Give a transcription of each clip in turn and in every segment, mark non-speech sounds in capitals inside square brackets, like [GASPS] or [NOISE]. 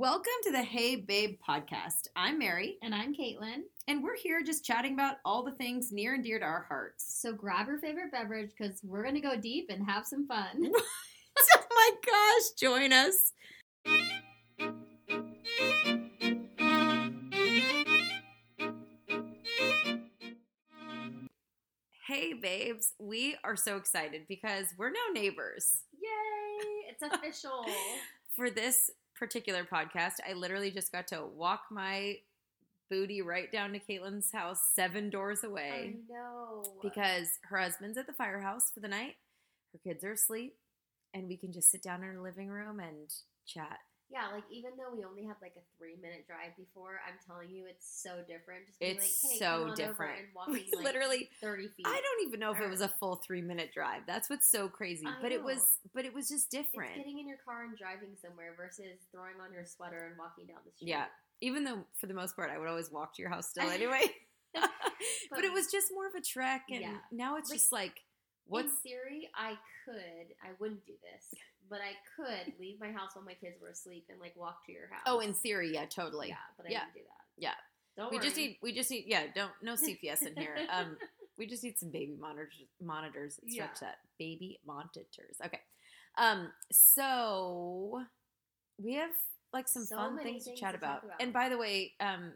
Welcome to the Hey Babe podcast. I'm Mary, And I'm Caitlin. and we're here just chatting about all the things near and dear to our hearts. So grab your favorite beverage because we're going to go deep and have some fun. [LAUGHS] oh my gosh, join us. Hey babes, we are so excited because we're now neighbors. Yay! It's [LAUGHS] official. For this particular podcast, I literally just got to walk my booty right down to Caitlin's house, seven doors away. I know. because her husband's at the firehouse for the night. Her kids are asleep, and we can just sit down in her living room and chat. Yeah, like even though we only had like a three minute drive before, I'm telling you, it's so different. Just being It's like, hey, so come on over different. and walking [LAUGHS] like literally, thirty feet. I don't even know if it was a full three minute drive. That's what's so crazy. I But it was, but it was just It's different. getting in your car and driving somewhere versus throwing on your sweater and walking down the street. Yeah. Even though, for the most part, I would always walk to your house still [LAUGHS] anyway. [LAUGHS] but, it was just more of a trek, and Yeah. now it's Like, just like, In what's theory, I could. I wouldn't do this, but I could leave my house while my kids were asleep and like walk to your house. oh, in theory, yeah, totally. yeah, but I Yeah. didn't do that. Yeah. Don't we worry. just need, we just need, yeah, don't no [LAUGHS] CPS in here. Um, [LAUGHS] we just need some baby monitors. Monitors. Stretch Yeah. that baby monitors. Okay. Um. So we have like some So fun many things to chat to about. about. And by the way, um,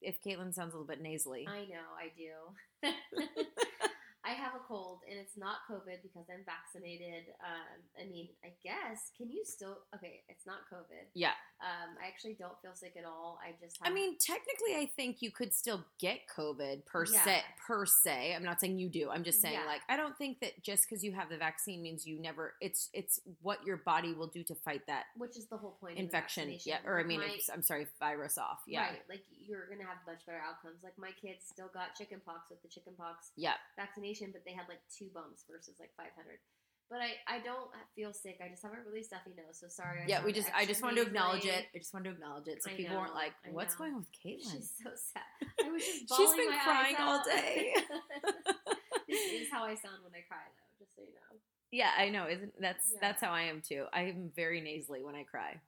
if Caitlin sounds a little bit nasally, I know, I do. [LAUGHS] I have a cold, and it's not COVID because I'm vaccinated. Um, I mean, I guess can you still? Okay, it's not COVID. yeah. Um, I actually don't feel sick at all. I just. I mean, technically, I think you could still get COVID per Yeah. se. Per se, I'm not saying you do. I'm just saying, Yeah. like, I don't think that just because you have the vaccine means you never. It's it's what your body will do to fight that which is the whole point. infection. Yeah, or I mean, my- it's, I'm sorry, virus off. Yeah, Right, like you're gonna have much better outcomes. Like my kids still got chickenpox with the chickenpox yeah. vaccination, but they had like two bumps versus like 500. But I, I don't feel sick. I just have a really stuffy nose. So sorry. I Yeah, we just I just wanted to acknowledge it. I just wanted to acknowledge it so I people weren't like, "What's going on with Caitlin?" She's so sad. I was just [LAUGHS] she's been my eyes crying all day. [LAUGHS] [LAUGHS] this is how I sound when I cry, though. Just so you know. Yeah, I know. Isn't that's Yeah. that's how I am too. I am very nasally when I cry.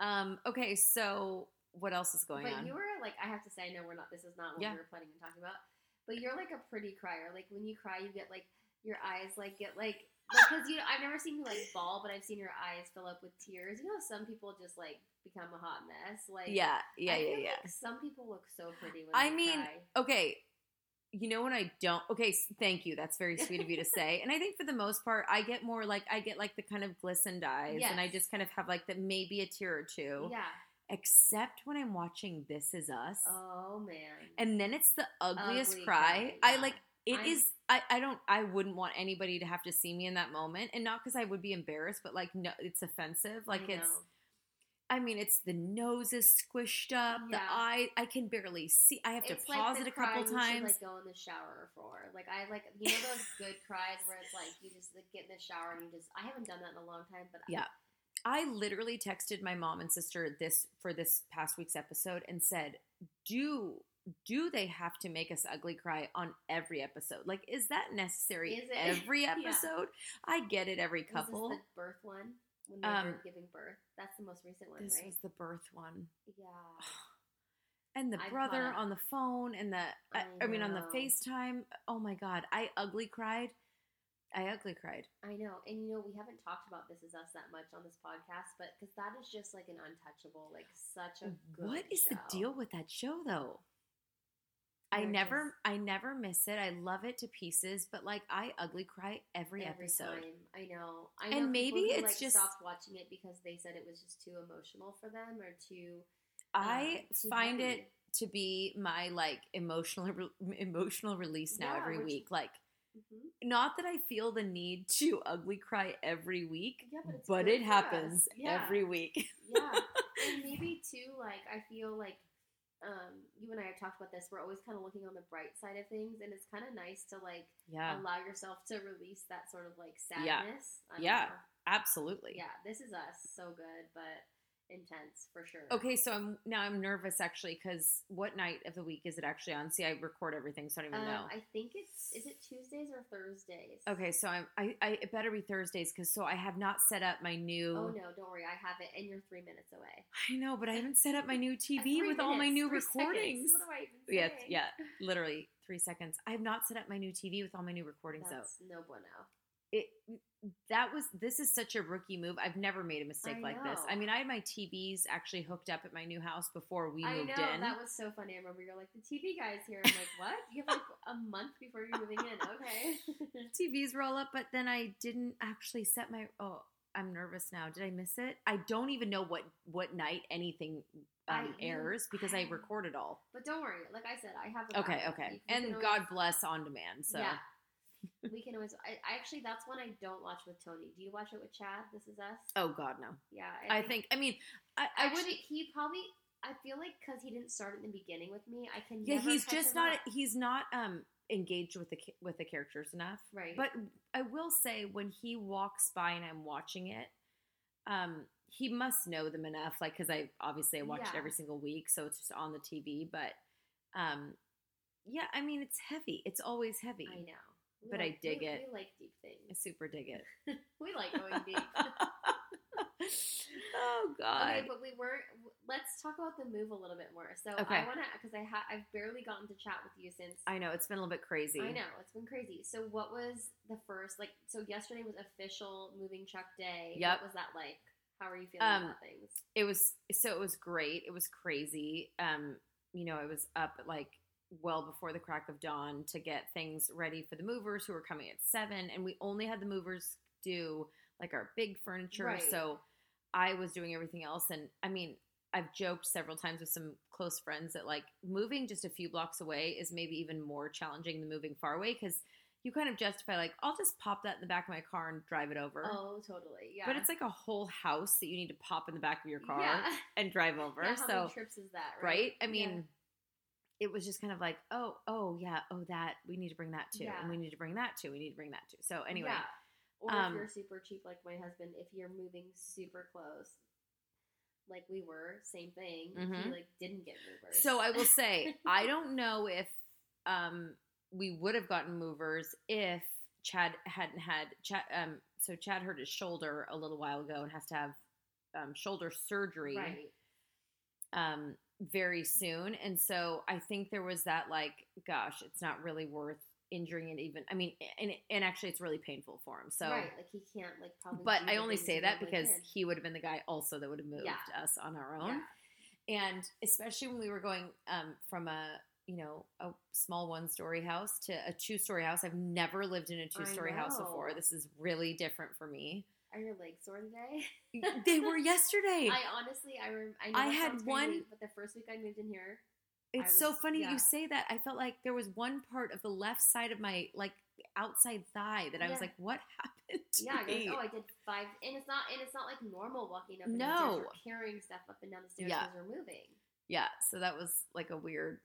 Um. Okay. So what else is going but on? you were like, I have to say, I know we're not. This is not what Yeah. we were planning on talking about. But you're like a pretty crier. Like when you cry, you get like your eyes like get like because you. I've never seen you like bawl, but I've seen your eyes fill up with tears. You know, some people just like become a hot mess. Like yeah. Yeah. Yeah. Yeah. like some people look so pretty when I mean, cry. okay. You know when I don't. Okay. Thank you. That's very sweet of you to say. And I think for the most part, I get more like I get like the kind of glistened eyes, and I just kind of have like the maybe a tear or two. yeah. Except when I'm watching This Is Us. Oh man. and then it's the ugliest Ugly cry. cry, I like it I'm- is- I, I don't I wouldn't want anybody to have to see me in that moment, and not because I would be embarrassed, but like no, it's offensive. Like I it's. I mean, it's the nose is squished up. The eye, I can barely see. I have to It's like pause the it a couple times. Should, like go in the shower for. Like I like you know those good cries where it's like you just like, get in the shower and you just. I haven't done that in a long time, but Yeah. I literally texted my mom and sister this for this past week's episode and said, "Do do they have to make us ugly cry on every episode? Like, is that necessary Is it? [LAUGHS] every Yeah. episode? I get it every couple. the birth one when they Um, were giving birth? That's the most recent one, This right? was the birth one. yeah. [SIGHS] And the I brother on the phone and the I, I I mean on the. FaceTime. Oh my god, I ugly cried. I ugly cried. I know, and you know we haven't talked about this as us that much on this podcast, but because that is just like an untouchable, like such a good. What is the deal with that show though? I never just- I never miss it. I love it to pieces, but like I ugly cry every, Every episode. time, I know. I And know maybe who, it's like, just- stopped watching it because they said it was just too emotional for them or too. I um, too find heavy. it to be my like emotional re- emotional release now Yeah, every week. Like Mhm. not that I feel the need to [LAUGHS] ugly cry every week, Yeah, but it's but it happens. Yeah. every week. [LAUGHS] yeah, and [LAUGHS] maybe too. Like I feel like um, you and I have talked about this. We're always kind of looking on the bright side of things, and it's kind of nice to like yeah, allow yourself to release that sort of like sadness. Yeah. know. absolutely. yeah. This is us, so good, but intense for sure. Okay, so I'm now I'm nervous actually because what night of the week is it actually on? See, I record everything, so I don't even Um, know. I think it's is it Tuesdays or Thursdays? Okay, so I'm I, I it better be Thursdays because so I have not set up my new. Oh no, don't worry, I have it, and you're three minutes away. I know, but I haven't set up my new [LAUGHS] Uh, TV with all my new recordings. Seconds. What do I even Yeah, say? yeah, literally three seconds. I have not set up my new TV with all my new recordings out. That's no bueno. It that was this is such a rookie move. I've never made a mistake I like this. I mean, I had my TVs actually hooked up at my new house before we I moved know in. that was so funny. I remember you're like the TV guy's here. I'm like, what? You have like a month before you're moving in. Okay. [LAUGHS] TVs roll up, but then I didn't actually set my. Oh, I'm nervous now. Did I miss it? I don't even know what what night anything um, I- airs because I I- record it all. but don't worry. Like I said, I have. A Okay, okay, and God bless on demand. So Yeah. We can always. I, I actually that's one I don't watch with Tony. Do you watch it with Chad? This is us. oh God no. Yeah. I think. I mean, I, I actually wouldn't. he probably. I feel like because he didn't start in the beginning with me, I can. Yeah, he's just not. up. He's not um engaged with the with the characters enough. right. But I will say when he walks by and I'm watching it, um, he must know them enough. Like because I obviously I watch it every single week, so it's just on the TV. But um, yeah, I mean it's heavy. It's always heavy. I know. We But I dig we, it. We like deep things. I super dig it. [LAUGHS] we like going deep. [LAUGHS] oh God. Okay, but we were. Let's talk about the move a little bit more. So Okay. I want to because I ha- I've barely gotten to chat with you since. I know it's been a little bit crazy. I know it's been crazy. So what was the first like? So yesterday was official moving truck day. Yep. What was that like? How are you feeling Um, about things? it was so it was great. It was crazy. Um, you know, I was up at like well before the crack of dawn to get things ready for the movers who were coming at seven, and we only had the movers do like our big furniture. Right. So I was doing everything else, and I mean, I've joked several times with some close friends that like moving just a few blocks away is maybe even more challenging than moving far away because you kind of justify like I'll just pop that in the back of my car and drive it over. Oh, totally. Yeah. But it's like a whole house that you need to pop in the back of your car Yeah. and drive over. Yeah, how so many trips is that? right? Right. I mean, it was just kind of like, oh, oh yeah, oh that we need to bring that too, Yeah. and we need to bring that too, we need to bring that too. So anyway, Yeah. Or um, if you're super cheap like my husband, if you're moving super close, like we were, same thing. Mhm. He like didn't get movers. so I will say, [LAUGHS] I don't know if um we would have gotten movers if Chad hadn't had Chad. Um, so Chad hurt his shoulder a little while ago and has to have um, shoulder surgery. right. um, very soon. And so I think there was that like, gosh, it's not really worth injuring it even. I mean, and and actually, it's really painful for him. So, right, like he can't like probably. but I only say that because he would have been the guy also that would have moved Yeah. us on our own. And especially when we were going um, from a you know a small one story house to a two story house. I've never lived in a two story house before. This is really different for me. Are your legs sore today? they were [LAUGHS] yesterday. I honestly, I rem- I, know I had one- crazy, but the first week I moved in here, It's I so funny yeah. you say that. I felt like there was one part of the left side of my like outside thigh that I was like, "What happened yeah, I me?" go, oh, I did five, and it's not, and it's not like normal walking up and down the stairs. You're carrying stuff up and down the stairs Yeah. because you're moving. yeah, so that was like a weird,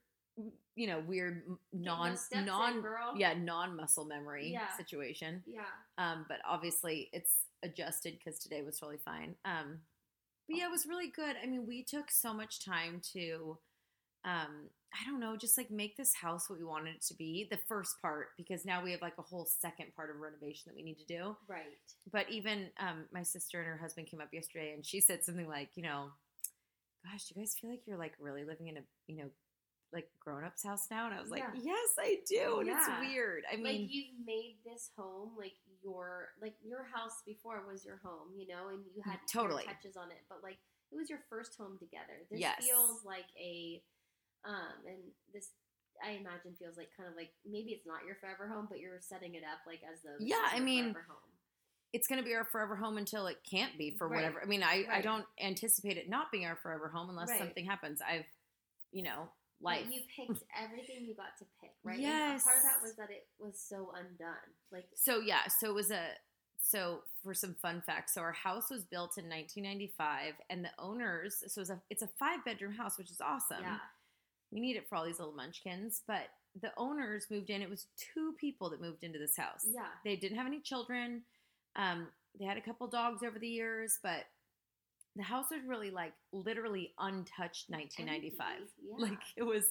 you know, weird non non girl, yeah non muscle memory Yeah. situation. yeah. Um, but obviously it's adjusted because today was totally fine. Um, but yeah, it was really good. I mean, we took so much time to, um, I don't know, just like make this house what we wanted it to be. The first part, because now we have like a whole second part of renovation that we need to do. Right. But even um, my sister and her husband came up yesterday, and she said something like, you know, gosh, do you guys feel like you're like really living in a, you know, like grown up's house now? And I was like, Yeah. yes, I do. And Yeah. it's weird. I mean, like you've made this home like your like your house before was your home, you know, and you had Totally. touches on it, but like it was your first home together. This Yes. feels like a um and this I imagine feels like kind of like maybe it's not your forever home, but you're setting it up like as though Yeah, I mean, forever home. it's going to be our forever home until it can't be for Right. whatever. I mean, I, I don't anticipate it not being our forever home unless Right. something happens. I've, you know, But you picked [LAUGHS] everything you got to pick, right? Yes. And part of that was that it was so undone. Like So yeah, so it was a so for some fun facts. So our house was built in 1995, and the owners. So it's a it's a five bedroom house, which is awesome. yeah. We need it for all these little munchkins, but the owners moved in. It was two people that moved into this house. Yeah. They didn't have any children. Um, they had a couple dogs over the years, but the house was really like literally untouched 1995. Yeah. [LAUGHS] Like it was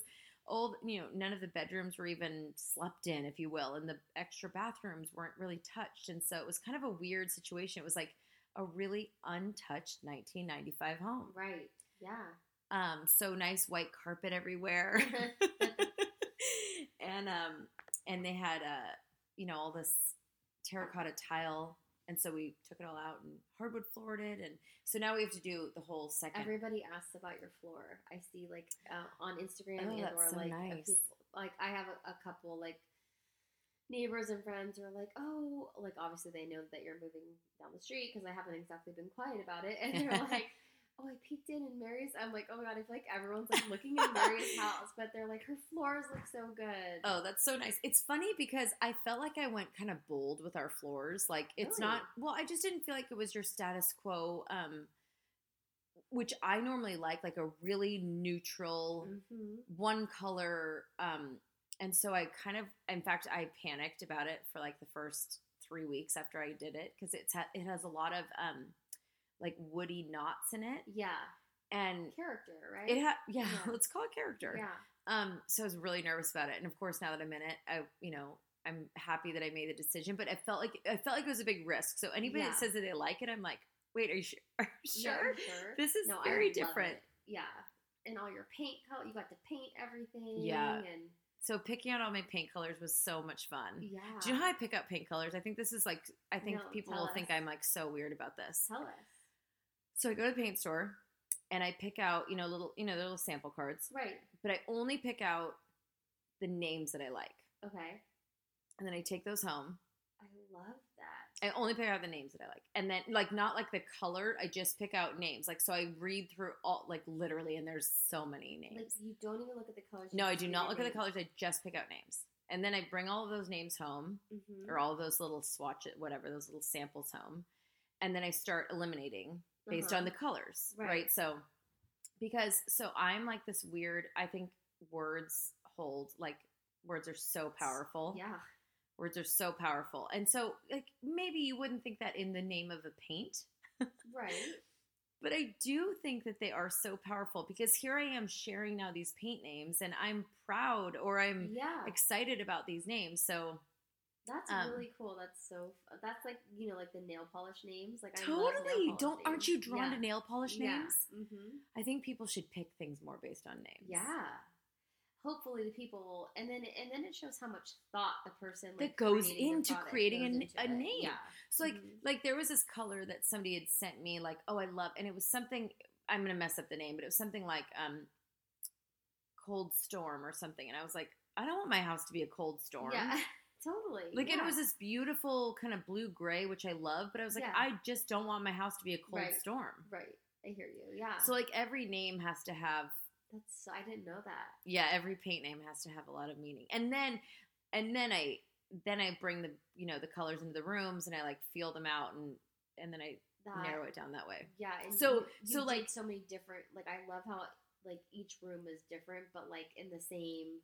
old, you know, none of the bedrooms were even slept in, if you will, and the extra bathrooms weren't really touched. And so it was kind of a weird situation. It was like a really untouched 1995 home. right. Yeah. Um, so nice white carpet everywhere. [LAUGHS] [LAUGHS] and um and they had uh you know all this terracotta tile and so we took it all out and hardwood floored it and so now we have to do the whole second Everybody asks about your floor. I see like uh, on Instagram Oh, and or so like nice. people, like I have a, a couple like neighbors and friends who are like, oh, like obviously they know that you're moving down the street because I haven't exactly been quiet about it, and they're [LAUGHS] like. Oh, I peeked in and Mary's. I'm like, oh my god, I feel like everyone's like looking at Mary's [LAUGHS] house, but they're like, her floors look so good. Oh, that's so nice. It's funny because I felt like I went kind of bold with our floors. Like it's Really? not well, I just didn't feel like it was your status quo um which I normally like like a really neutral hmm one color um and so i kind of in fact i panicked about it for like the first three weeks after i did it because it's ha- it has a lot of um like woody knots in it Yeah, and character, right? it ha- yeah, Yeah. [LAUGHS] let's call it character yeah, um so i was really nervous about it and of course now that i'm in it i you know i'm happy that i made the decision but i felt like i felt like it was a big risk so anybody Yeah. that says that they like it i'm like wait are you sure [LAUGHS] are you sure I'm sure. this is No, very different. Yeah, and all your paint color, you got to paint everything. Yeah. and so picking out all my paint colors was so much fun yeah. Do you know how I pick up paint colors? I think this is like I think No, people will think. I'm like so weird about this. Tell us. So I go to the paint store and I pick out, you know, little you know, little sample cards, Right. but I only pick out the names that I like. Okay. And then I take those home. I love that. I only pick out the names that I like. And then like not like the color, I just pick out names. Like so I read through all like literally and there's so many names. Like you don't even look at the colors. no, I do not look at the colors. I just pick out names. And then I bring all of those names home. Mm-hmm. or all of those little swatches, whatever, those little samples home. And then I start eliminating based on the colors, right. Uh-huh. Right. So, because, so I'm like this weird, I think words hold, like, words are so powerful. Yeah. Words are so powerful. And so, like, maybe you wouldn't think that in the name of a paint, [LAUGHS] Right. but I do think that they are so powerful because here I am sharing now these paint names and I'm proud or I'm Yeah. excited about these names. So, That's um, really cool. That's so. That's like you know, like the nail polish names. Like I love nail Totally. Don't aren't you drawn yeah. to nail polish Yeah. names? Mm-hmm. I think people should pick things more based on names. Yeah. Hopefully the people, and then and then it shows how much thought the person like, That goes into creating a goes n- into a name. Yeah. So like Mhm. like there was this color that somebody had sent me like, "Oh, I love." And it was something I'm going to mess up the name, but it was something like um cold storm or something. And I was like, "I don't want my house to be a cold storm." Yeah. [LAUGHS] totally. Like yeah. it was this beautiful kind of blue gray which I love, but I was like, Yeah. I just don't want my house to be a cold Right. storm. right. I hear you. Yeah. So like every name has to have that's I didn't know that. yeah every paint name has to have a lot of meaning and then and then i then i bring the you know the colors into the rooms and i like feel them out and and then i That narrow it down that way Yeah. So- you, you so, like- so many different. Like I love how like each room is different, but like in the same.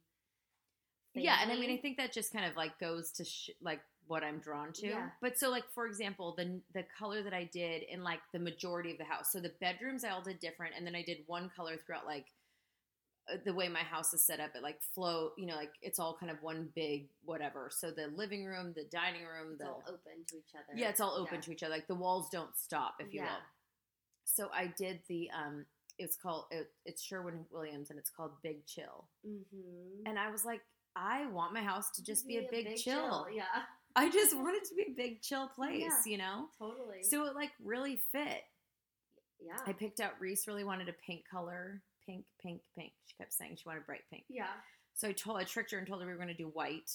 Yeah and i mean i think that just kind of like goes to sh- like what i'm drawn to Yeah. but so like for example the the color that i did in like the majority of the house so the bedrooms i all did different and then i did one color throughout like uh, the way my house is set up it like flow you know like it's all kind of one big whatever so the living room the dining room It's the all open to each other. Yeah, it's all open Yeah. to each other. Like the walls don't stop, if you Yeah. will. So I did the um it's called it, it's Sherwin Williams and it's called Big Chill. Mm-hmm. And I was like I want my house to just be, a big, chill. Yeah. [LAUGHS] I just want it to be a big chill place, Yeah. you know? Totally. So it like really fit. yeah. I picked out Reese really wanted a pink color. Pink, pink, pink. She kept saying she wanted bright pink. yeah. So I told I tricked her and told her we were gonna do white.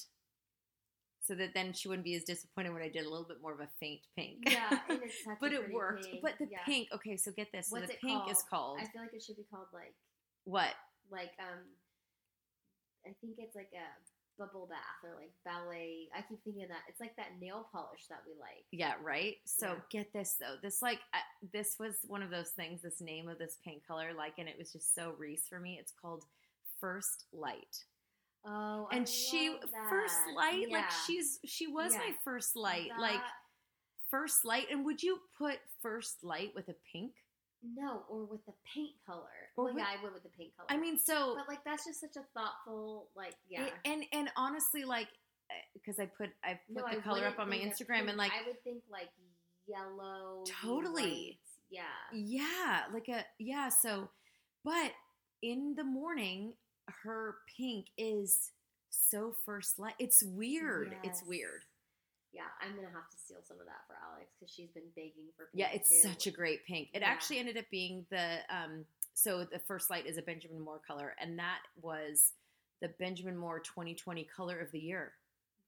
So that then she wouldn't be as disappointed when I did a little bit more of a faint pink. Yeah. And [LAUGHS] it's such but it worked. pink. But the Yeah. pink, okay, so get this. So What's the pink is called I feel like it should be called like what? like um I think it's like a bubble bath or like ballet. I keep thinking of that. It's like that nail polish that we like. Yeah, right. So Yeah. get this though. This like uh, this was one of those things. This name of this paint color, like, and it was just so Reese for me. It's called First Light, Oh, I and she love that. First Light, like she's she was my first light, like First Light. And would you put First Light with a pink? No, or with a paint color. Or with- yeah, I went with the paint color. I mean, so but like that's just such a thoughtful, like yeah. it- and and honestly, like because I put I put no, the I color up on my Instagram pink. and like I would think like yellow, Totally. white. Yeah, yeah, like a yeah. So, but in the morning, her pink is so first light. It's weird. It's weird. yeah. I'm gonna have to steal some of that for Alex because she's been begging for. Pink Yeah, it's too. such a great pink. It Yeah. actually ended up being the um so the first light is a Benjamin Moore color and that was the Benjamin Moore 2020 color of the year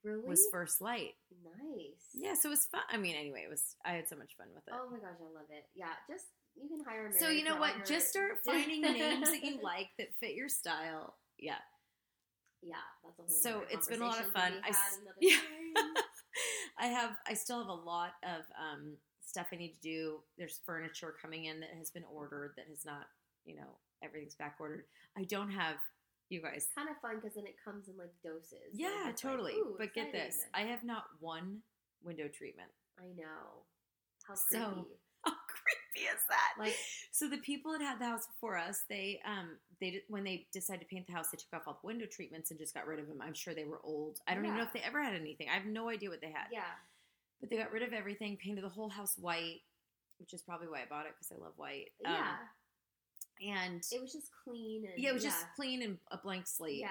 really was first light. nice. Yeah, so it was fun. I mean, anyway, it was I had so much fun with it. Oh my gosh, I love it. Yeah, just you can hire a so you know what? your- Just start finding names that you [LAUGHS] like that fit your style. Yeah. Yeah, that's a whole. So it's been a lot of fun. I had s- another [LAUGHS] yeah. [LAUGHS] I have I still have a lot of um, stuff I need to do. There's furniture coming in that has been ordered that has not, you know, everything's back ordered. I don't have you guys. It's kind of fun because then it comes in like doses. Yeah, like, totally. ooh, but get this, I have not one window treatment. I know. How So- creepy. [LAUGHS] How creepy is that? Like, So the people that had the house before us, they um they when they decided to paint the house, they took off all the window treatments and just got rid of them. I'm sure they were old. I don't even know if they ever had anything. I have no idea what they had. yeah. But they got rid of everything, painted the whole house white, which is probably why I bought it because I love white. Um, Yeah. And It was just clean and yeah, it was just clean and a blank slate. Yeah.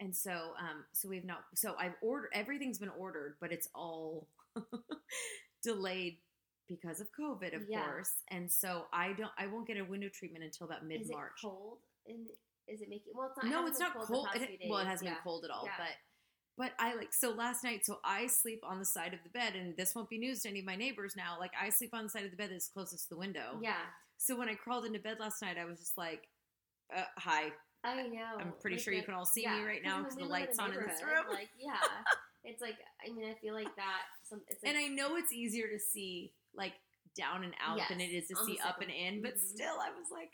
And so um so we've not so I've ordered everything's been ordered, but it's all [LAUGHS] delayed because of COVID, of Yeah. course. And so I don't I won't get a window treatment until about mid March. cold? And is it making? Well, it's not. No, hasn't it's not cold. cold. It- well, it hasn't yeah. been cold at all, Yeah. but but I like so last night. So I sleep on the side of the bed, and this won't be news to any of my neighbors now. Like I sleep on the side of the bed that's closest to the window. Yeah, So when I crawled into bed last night, I was just like, uh, "Hi, I know. I'm pretty Like sure you can all see yeah, me right now because the live in a lights on in this room." Like, yeah, [LAUGHS] it's like I mean, I feel like that. Some, it's like, and I know it's easier to see like down and out than it is to see up and in, but Mhm. still, I was like,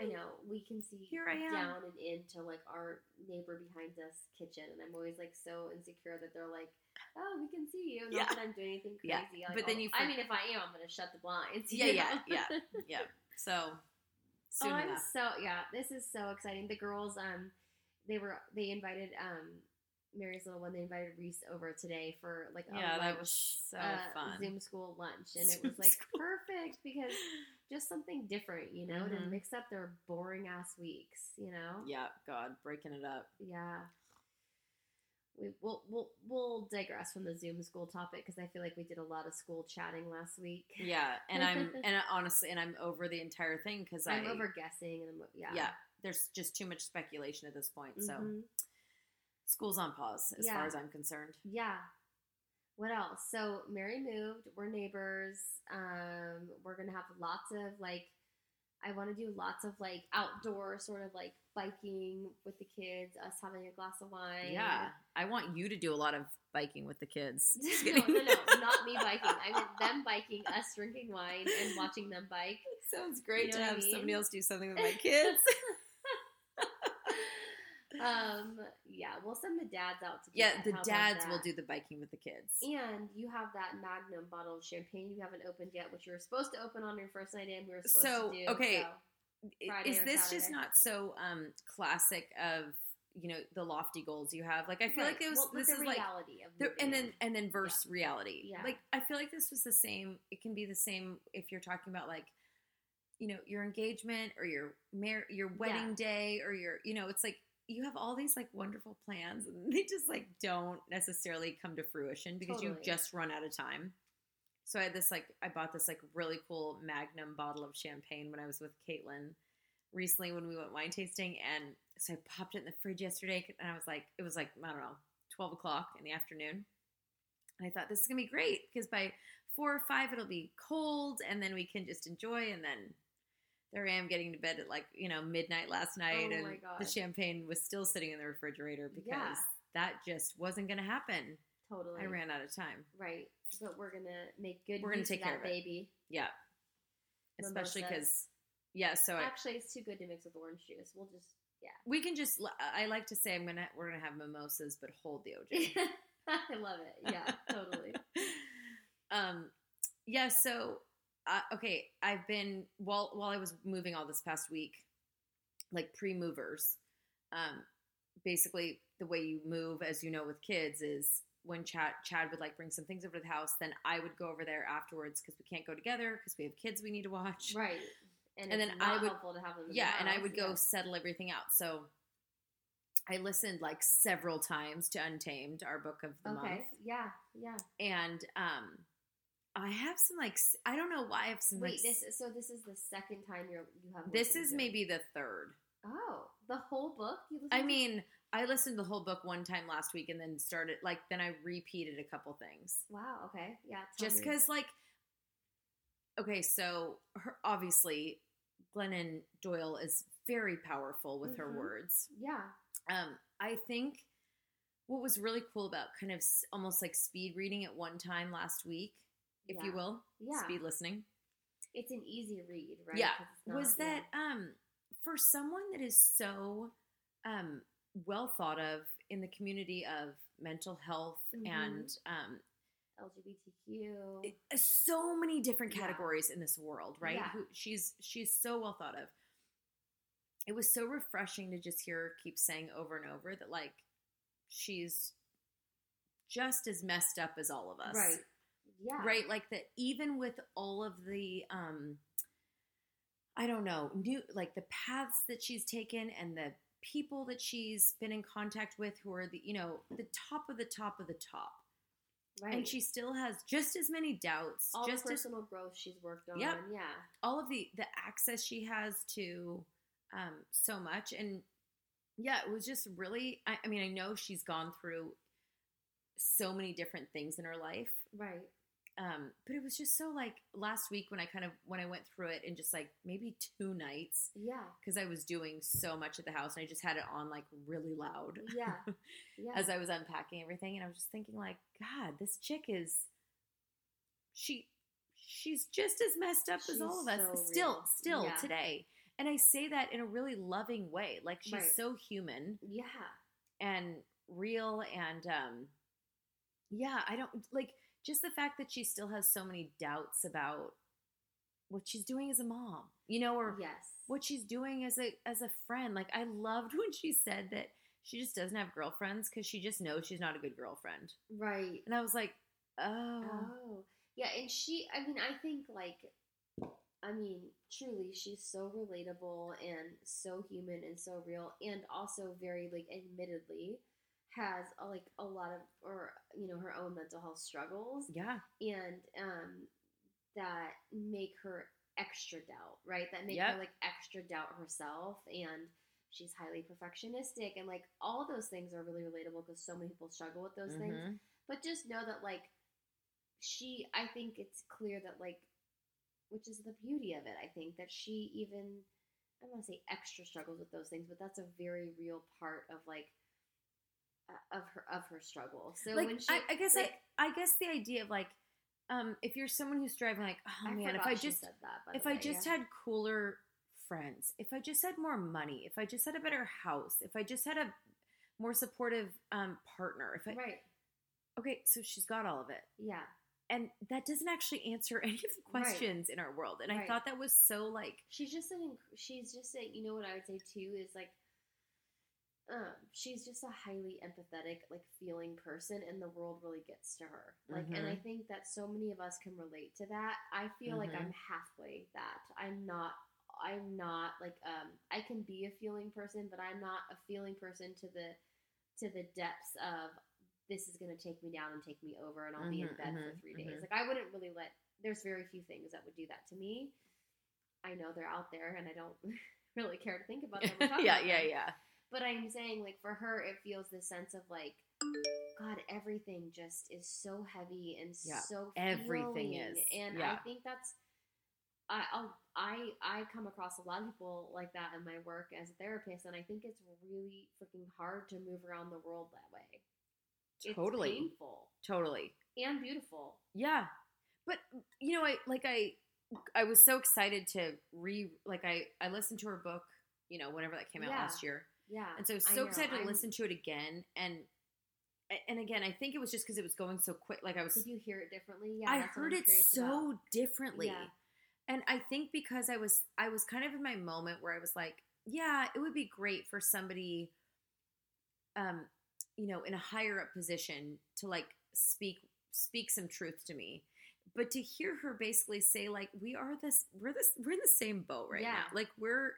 I know we can see Here I am. down and into like our neighbor behind us kitchen, and I'm always like so insecure that they're like, "Oh, we can see you." Not Yeah. that I'm doing anything crazy. Yeah, Like, but then oh, you I mean, if I am, I'm gonna shut the blinds. Yeah, yeah, yeah. [LAUGHS] yeah. So soon oh, I'm enough. so yeah. This is so exciting. The girls, um, they were they invited um Mary's little one. They invited Reese over today for like a Yeah, that lunch, was so uh, fun. Zoom school lunch, and it was like school. perfect because just something different, you know, to Mhm. mix up their boring ass weeks, you know. Yeah, God, breaking it up. Yeah. We, we'll, we'll, we'll digress from the Zoom school topic because I feel like we did a lot of school chatting last week. Yeah, and I'm [LAUGHS] and I- honestly, and I'm over the entire thing because I'm I over guessing and I'm, yeah. yeah. There's just too much speculation at this point. So Mhm. school's on pause as Yeah. far as I'm concerned. Yeah. What else? So Mary moved. We're neighbors. Um, we're gonna have lots of like. I want to do lots of like outdoor sort of like biking with the kids. Us having a glass of wine. Yeah, I want you to do a lot of biking with the kids. [LAUGHS] No, no, no, [LAUGHS] not me biking. I meant them biking, us drinking wine and watching them bike. Sounds great You to know I have mean? somebody else do something with my kids. [LAUGHS] Um, yeah, we'll send the dads out to yeah, that. the How dads will do the biking with the kids. And you have that Magnum bottle of champagne you haven't opened yet, which you were supposed to open on your first night in. We were supposed So, to do. okay, so- is this just not so um classic of you know the lofty goals you have? Like I feel Right. like it was Well, this the is like reality of there, and then and then verse reality. Yeah. Like I feel like this was the same. It can be the same if you're talking about like you know your engagement or your mar- your wedding day or your you know it's like you have all these like wonderful plans and they just like don't necessarily come to fruition because you just run out of time. So I had this like I bought this like really cool Magnum bottle of champagne when I was with Caitlin recently when we went wine tasting and so I popped it in the fridge yesterday and I was like it was like I don't know twelve o'clock in the afternoon and I thought this is gonna be great because by four or five it'll be cold and then we can just enjoy and then there I am getting to bed at like you know midnight last night Oh and the champagne was still sitting in the refrigerator because Yeah. that just wasn't gonna happen. totally I ran out of time. right, but we're gonna make good. We're gonna take care that of it. baby. Yeah, especially because yeah. So I, Actually, it's too good to mix with orange juice. We'll just yeah. we can just. I like to say I'm gonna we're gonna have mimosas, but hold the OJ. [LAUGHS] I love it. Yeah, totally. [LAUGHS] um, yeah. So uh, okay, I've been while while I was moving all this past week, like pre-movers. Um, basically, the way you move, as you know, with kids is when Chad Chad would like bring some things over to the house, then I would go over there afterwards because we can't go together because we have kids we need to watch. Right. And, And then I would- helpful to have them. Yeah, and I would go yeah. settle everything out. So I listened like several times to Untamed, our book of the Okay. month, Yeah. Yeah. and um, I have some like I don't know why I have some Wait. like This. So this is the second time you're you have. this is maybe the third. Oh, the whole book. You I to? mean, I listened to the whole book one time last week and then started like then I repeated a couple things. Wow. Okay. Yeah. Just cuz like okay, so her obviously Glennon Doyle is very powerful with her Mhm. words. Yeah. Um I think what was really cool about kind of almost like speed reading at one time last week, if you will, Yeah. speed listening. It's an easy read, right? Yeah. not- was yeah. that um for someone that is so um well thought of in the community of mental health Mhm. and um LGBTQ? uh, so many different Yeah. categories in this world right Yeah. Who, she's she's so well thought of it was so refreshing to just hear her keep saying over and over that like she's just as messed up as all of us right. Yeah. right like that even with all of the um i don't know new like the paths that she's taken and the people that she's been in contact with who are the you know the top of the top of the top Right. and she still has just as many doubts all just the as personal growth she's worked on. Yep. Yeah. all of the the access she has to um so much and yeah it was just really I, I mean i know she's gone through so many different things in her life Right. Um but it was just so like last week when i kind of when i went through it in just like maybe two nights Yeah. because i was doing so much at the house and i just had it on like really loud Yeah. Yeah. [LAUGHS] as i was unpacking everything and i was just thinking like god this chick is she she's just as messed up as all of us so still still Yeah. today and i say that in a really loving way like she's Right. so human yeah. and real and um yeah i don't like just the fact that she still has so many doubts about what she's doing as a mom you know or Yes. what she's doing as a as a friend like i loved [LAUGHS] when she said that she just doesn't have girlfriends because she just knows she's not a good girlfriend Right. and i was like oh, Oh. Yeah, and she I mean, I think like I mean, truly she's so relatable and so human and so real and also very like admittedly has a, like a lot of or you know her own mental health struggles yeah and um that make her extra doubt, right? That make Yep. her like extra doubt herself and she's highly perfectionistic and like all those things are really relatable because so many people struggle with those things Mhm. but just know that like she i think it's clear that like which is the beauty of it i think that she even i don't want to say extra struggles with those things but that's a very real part of like uh, of her of her struggle. So like when she I, I guess like, I, I guess the idea of like um if you're someone who's driving like oh I man if i just said that if the I just yeah. had cooler friends, if I just had more money, if I just had a better house, if I just had a more supportive um, partner, if I right. Okay, so she's got all of it, yeah. And that doesn't actually answer [LAUGHS] any of the Right. questions in our world, and I thought that was so like she's just an she's just a you know what i would say too is like um, she's just a highly empathetic, like feeling person, and the world really gets to her. Like, and I Mhm. think that so many of us can relate to that. I feel like Mhm. I'm halfway that. I'm not. I'm not like um. I can be a feeling person, but I'm not a feeling person to the to the depths of this is going to take me down and take me over, and I'll be in Mhm, bed for mhm, three days. Like I wouldn't really let. There's very few things that would do that to me. I know they're out there, and I don't [LAUGHS] really care to think about them. [LAUGHS] yeah, yeah, them. yeah. But I'm saying, like, for her, it feels this sense of like, God, everything just is so heavy and Yeah, so everything feeling. is, and yeah. I think that's. I I'll, I I come across a lot of people like that in my work as a therapist, and I think it's really freaking hard to move around the world that way. It's Totally. painful Totally. and beautiful. Yeah. But you know, I like I I was so excited to re like I I listened to her book, you know, whenever that came out Yeah. last year. Yeah, And so I was so excited to I'm- listen to it again and and again, I think it was just cuz it was going so quick like I was Did you hear it differently? Yeah, I heard it so about. differently. Yeah. And I think because I was I was kind of in my moment where I was like, yeah, it would be great for somebody um you know, in a higher up position to like speak speak some truth to me. But to hear her basically say like we are this we're this we're in the same boat right Yeah. now. Like we're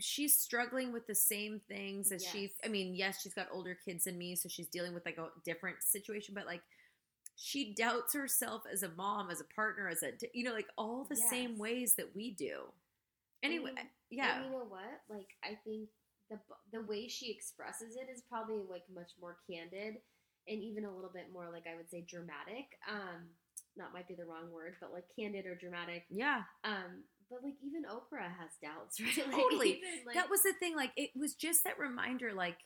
she's struggling with the same things as she Yes. I mean, yes, she's got older kids than me, so she's dealing with like a different situation, but like she doubts herself as a mom, as a partner, as a you know, like all the same ways that we do. Anyway, And- yeah. And you know what? Like, I think the the way she expresses it is probably like much more candid and even a little bit more like I would say dramatic. Um, not might be the wrong word, but like candid or dramatic. yeah. Um, but like even Oprah has doubts, [LAUGHS] right? Like, Totally. even, like, that was the thing. Like it was just that reminder. Like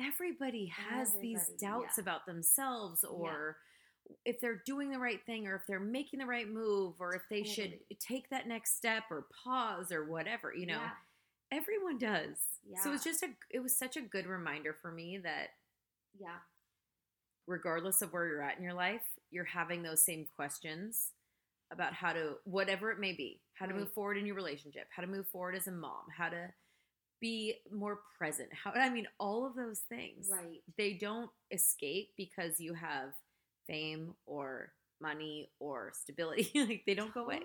everybody has these doubts yeah. about themselves, or if they're doing the right thing, or if they're making the right move, or if they should take that next step, or pause, or whatever. You know, yeah, everyone does. Yeah. So it was just a. It was such a good reminder for me that yeah, regardless of where you're at in your life, you're having those same questions about how to, whatever it may be, how to move forward in your relationship, how to move forward as a mom, how to be more present. How, I mean, all of those things. right. They don't escape because you have fame or money or stability. [LAUGHS] like they don't go away.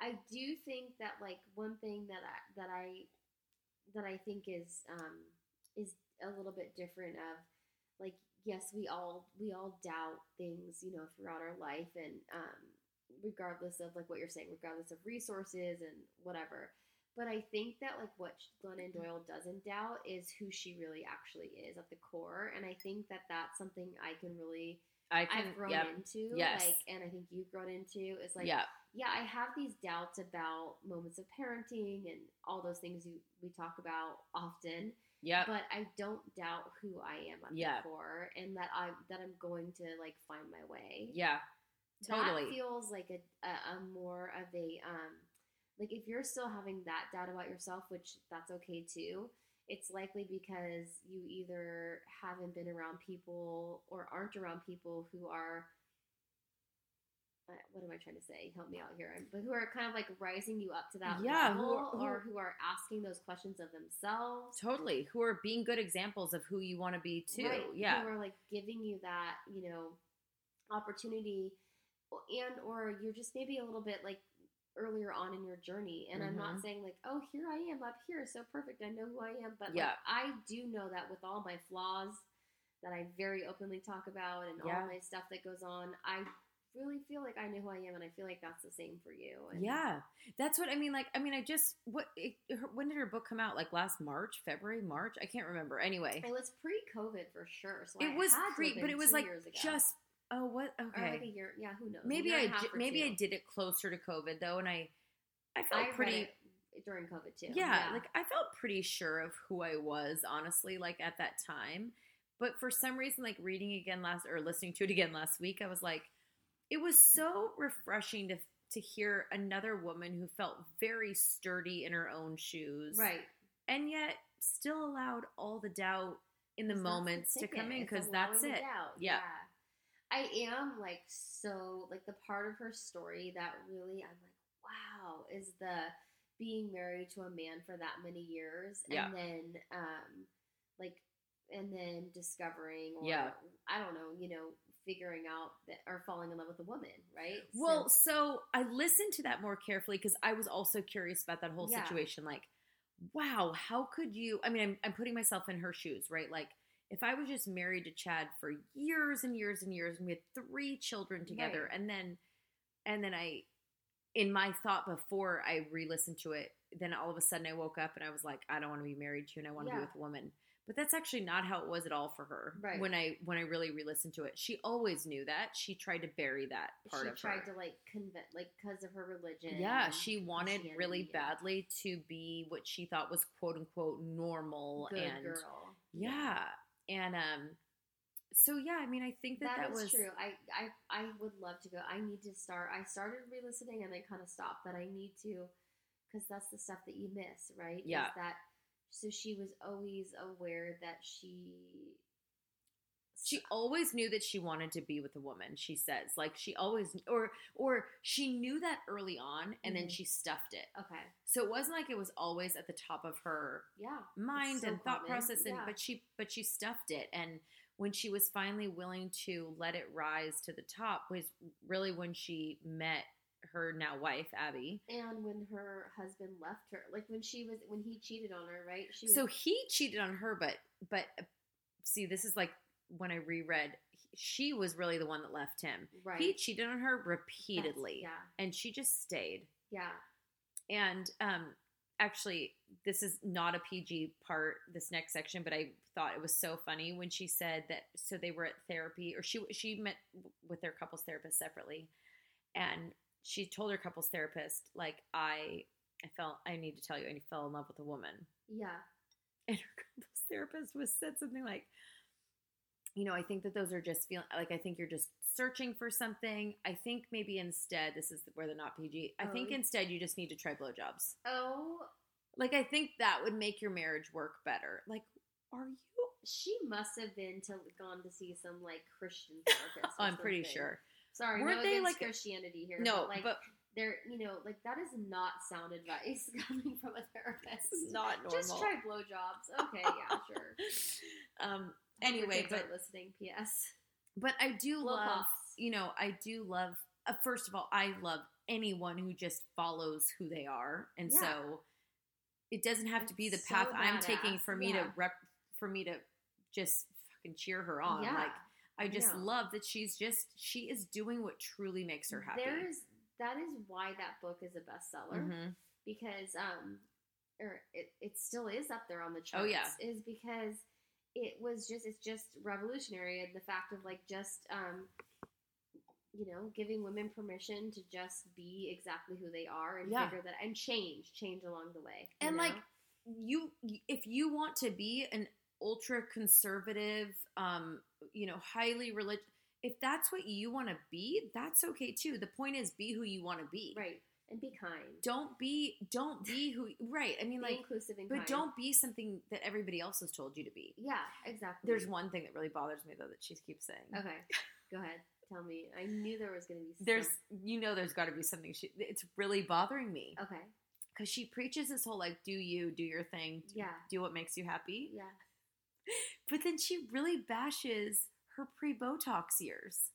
I do think that like one thing that I that I that I think is um is a little bit different of like yes we all we all doubt things you know throughout our life and um regardless of like what you're saying regardless of resources and whatever but I think that like what Glennon mm-hmm. Doyle doesn't doubt is who she really actually is at the core and I think that that's something I can really I can, I've grown yep, into Yes. like and I think you've grown into is like yeah, yeah, I have these doubts about moments of parenting and all those things you, we talk about often, yep, but I don't doubt who I am at Yeah. the core and that I that I'm going to like find my way. yeah, totally. That feels like a, a, a more of a um like if you're still having that doubt about yourself, which that's okay too. It's likely because you either haven't been around people or aren't around people who are uh, what am I trying to say? Help me out here. But who are kind of like rising you up to that Yeah, who level, are- who- or who are asking those questions of themselves. Totally. Who are being good examples of who you want to be too. Right, Yeah. Who are like giving you that, you know, opportunity and or you're just maybe a little bit like earlier on in your journey. And I'm not Mhm. saying like, oh, here I am up here, so perfect. I know who I am. But Yeah. like, I do know that with all my flaws that I very openly talk about and Yeah. all my stuff that goes on, I really feel like I know who I am, and I feel like that's the same for you. And Yeah, that's what I mean. Like, I mean, I just what? It, her, when did her book come out? Like last March, February, March? I can't remember. Anyway, it was pre-COVID for sure. So it I was pre, but it was like just oh what? or Okay, like a year. Yeah, who knows? Maybe I and a half j- maybe I did it closer to COVID though, and I I felt I pretty. during COVID too. Yeah, like I felt pretty sure of who I was, honestly, like at that time. But for some reason, like reading again last or listening to it again last week, I was like, it was so refreshing to to hear another woman who felt very sturdy in her own shoes, right. and yet still allowed all the doubt in the moments to come in because that's it. doubt. Yeah. I am like so like the part of her story that really I'm like, wow, is the being married to a man for that many years and Yeah. then um like and then discovering or Yeah. I don't know, you know, figuring out that or falling in love with a woman, right? Well, So- so I listened to that more carefully because I was also curious about that whole Yeah. situation. Like, wow, how could you? I mean, I'm, I'm putting myself in her shoes, right? Like, if I was just married to Chad for years and years and years, and we had three children together, Right. and then, and then I, in my thought before I re-listened to it, then all of a sudden I woke up and I was like, I don't want to be married to you, and I want to be with a woman. But that's actually not how it was at all for her. Right. When I when I really re-listened to it, she always knew that. She tried to bury that part she of tried to like convince like because of her religion. Yeah, she wanted really badly to be what she thought was quote unquote normal good and girl. yeah. And um so yeah, I mean I think that that, was true. I, I I would love to go. I need to start. I started re-listening and then kind of stopped, but I need to because that's the stuff that you miss, right? Yeah. Is that so she was always aware that she She always knew that she wanted to be with a woman. She says, like she always, or or she knew that early on, and then Mhm. she stuffed it. okay, So it wasn't like it was always at the top of her yeah, mind so and thought common, process, and yeah. but she but she stuffed it. And when she was finally willing to let it rise to the top, was really when she met her now wife Abby. and when her husband left her, like when she was when he cheated on her, right? She So was, he cheated on her, but but see, this is like when I reread, she was really the one that left him. right, He cheated on her That's- repeatedly, yeah, and she just stayed. yeah, And um, actually, this is not a PG part, this next section, but I thought it was so funny when she said that. So they were at therapy, or she she met with their couples therapist separately, and she told her couples therapist, like, I I felt I need to tell you, I fell in love with a woman, yeah, and her couples therapist was said something like. You know, I think that those are just feeling like I think you're just searching for something. I think maybe instead, this is where they're not PG. I Oh, think instead you just need to try blowjobs. Oh, Like I think that would make your marriage work better. Like, are you? she must have been to gone to see some like Christian [LAUGHS] therapist. I'm pretty something. sure. Sorry, Weren't no they, like- Christianity here. No, but, like but they're you know like that is not sound advice [LAUGHS] coming from a therapist. it's not normal. Just try blowjobs. Okay, yeah, sure. [LAUGHS] um. Anyway, but listening. P.S. but I do Blow love. You know, I do love. Uh, first of all, I love anyone who just follows who they are, and Yeah. so it doesn't have to be the so path I'm taking for me yeah. to rep for me to just fucking cheer her on. Yeah, Like I just know. love that she's just she is doing what truly makes her happy. There's that is why that book is a bestseller Mhm. because um or it, it still is up there on the charts Oh, yeah. is because it was just it's just revolutionary and the fact of like just um you know giving women permission to just be exactly who they are and Yeah. figure that and change change along the way and know? like you if you want to be an ultra conservative um you know highly religious if that's what you want to be that's okay too the point is be who you want to be right and be kind. Don't be don't be who right i mean be like inclusive and but kind. don't be something that everybody else has told you to be. Yeah exactly. There's one thing that really bothers me though that she keeps saying. Okay go ahead. Tell me. I knew there was going to be something there's some- you know there's got to be something she it's really bothering me. Okay. Because she preaches this whole like do you do your thing yeah. do what makes you happy. Yeah. But then she really bashes her pre Botox years.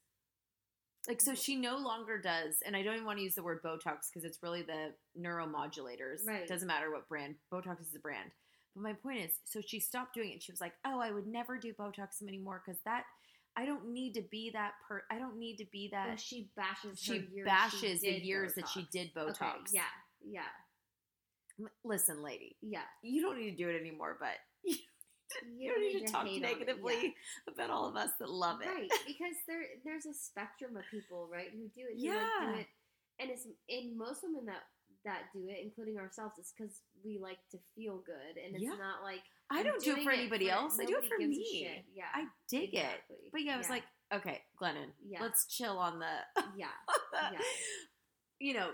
Like, so she no longer does, and I don't even want to use the word Botox because it's really the neuromodulators. Right. Doesn't matter what brand. Botox is a brand. But my point is, so she stopped doing it. She was like, oh, I would never do Botox anymore because that, I don't need to be that per, I don't need to be Well, that. she bashes she bashes she the years that she did Botox. Okay, yeah, yeah, Listen, lady, yeah. you don't need to do it anymore, but [LAUGHS] [LAUGHS] you, You, don't need to talk hate on it, negatively yeah. [LAUGHS] about all of us that love it. right? [LAUGHS] Because there, there's a spectrum of people, right, who do it. Who like Yeah. do it, and it's in most women that that do it, including ourselves, it's because we like to feel good, and it's Yeah. not like I don't do it for anybody else. I do it for me. Yeah, I dig it. But yeah, I was Yeah. like, okay, Glennon, Yeah. let's chill on the, yeah, yeah. you know,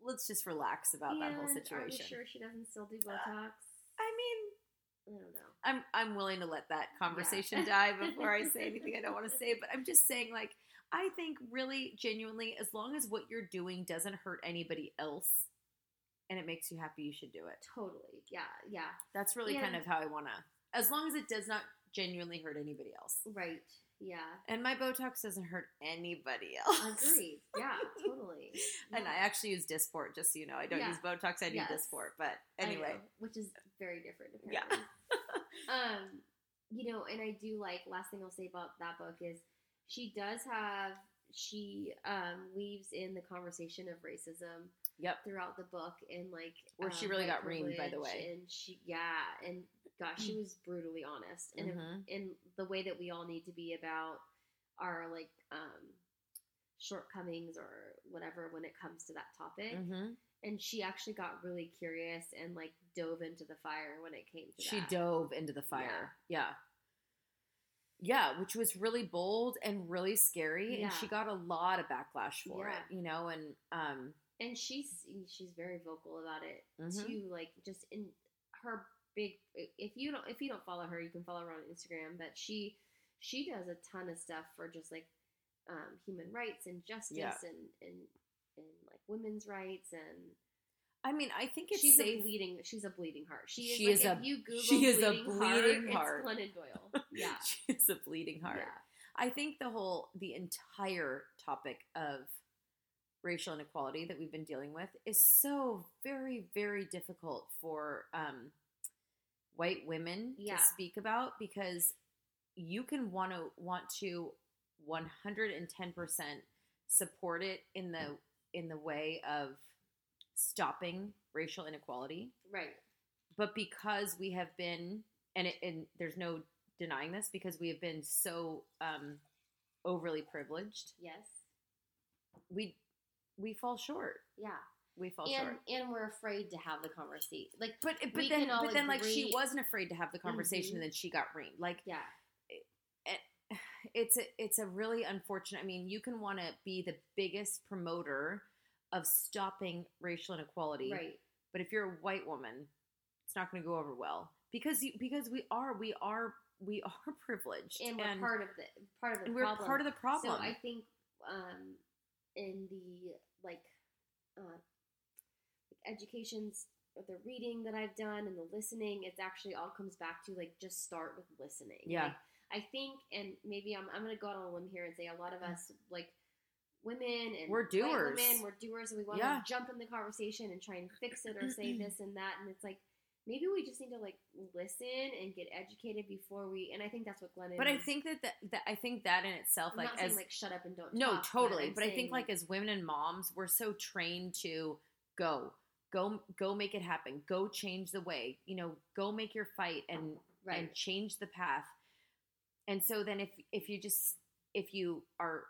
let's just relax about that whole situation. Are we sure she doesn't still do uh, Botox? I mean, I don't know. I'm I'm willing to let that conversation die [LAUGHS] before I say anything I don't want to say. But I'm just saying, like, I think really genuinely, as long as what you're doing doesn't hurt anybody else and it makes you happy, you should do it. Totally. Yeah, yeah. That's really kind of how I want to. As long as it does not genuinely hurt anybody else. Right. Yeah. And my Botox doesn't hurt anybody [LAUGHS] else. Agreed. Yeah, totally. [LAUGHS] And I actually use Dysport, just so you know. I don't Yeah. use Botox, I do Yes. Dysport. But anyway, which is very different. Apparently. Yeah. [LAUGHS] Um, you know, and I do like. Last thing I'll say about that book is she does have she um weaves in the conversation of racism yep. throughout the book and like Where she um, really got reamed, by the way. and she yeah and gosh she was brutally honest and Mhm. in the way that we all need to be about our like um shortcomings or whatever when it comes to that topic hmm and she actually got really curious and like dove into the fire when it came to She that. dove into the fire. Yeah. yeah. which was really bold and really scary. Yeah. And she got a lot of backlash for Yeah. it, you know, and um and she's she's very vocal about it Mhm. too like just in her big if you don't if you don't follow her you can follow her on instagram but she she does a ton of stuff for just like um, human rights and justice Yeah. and, and and like women's rights and I mean, I think it's she's safe. a bleeding she's a bleeding heart. She is She like, is a- you Google she is a bleeding, bleeding heart, heart. It's Glennon Doyle. [LAUGHS] Yeah. [LAUGHS] She's a bleeding heart. Yeah. I think the whole, the entire topic of racial inequality that we've been dealing with is so very, very difficult for um, white women Yeah. to speak about because you can want to want to 110% support it in the in the way of stopping racial inequality Right. but because we have been and it, and there's no denying this because we have been so um overly privileged Yes. we we fall short Yeah. we fall And short and we're afraid to have the conversation. Like but but then but then like she wasn't afraid to have the conversation Mhm. and then she got reamed like yeah. It's a it's a really unfortunate i mean you can want to be the biggest promoter of stopping racial inequality Right. but if you're a white woman it's not going to go over well because you because we are we are we [LAUGHS] are privileged And we're part of the part of the and we're problem. part of the problem So I think um, in the like uh, education's or the reading that I've done and the listening, it's actually all comes back to like just start with listening. Yeah. Like, I think, and maybe I'm I'm gonna go out on a limb here and say a lot of us like women and We're white doers. women, we're doers, and we want Yeah. to jump in the conversation and try and fix it or say [CLEARS THROAT] this and that, and it's like. Maybe we just need to like listen and get educated before we, and I think that's what Glennon. but i think that, that that i think that in itself I'm like not as like shut up and don't. no talk, totally I'm but, i saying, think like as women and moms we're so trained to go go go make it happen go change the way you know go make your fight and right, and change the path. And so then if if you just if you are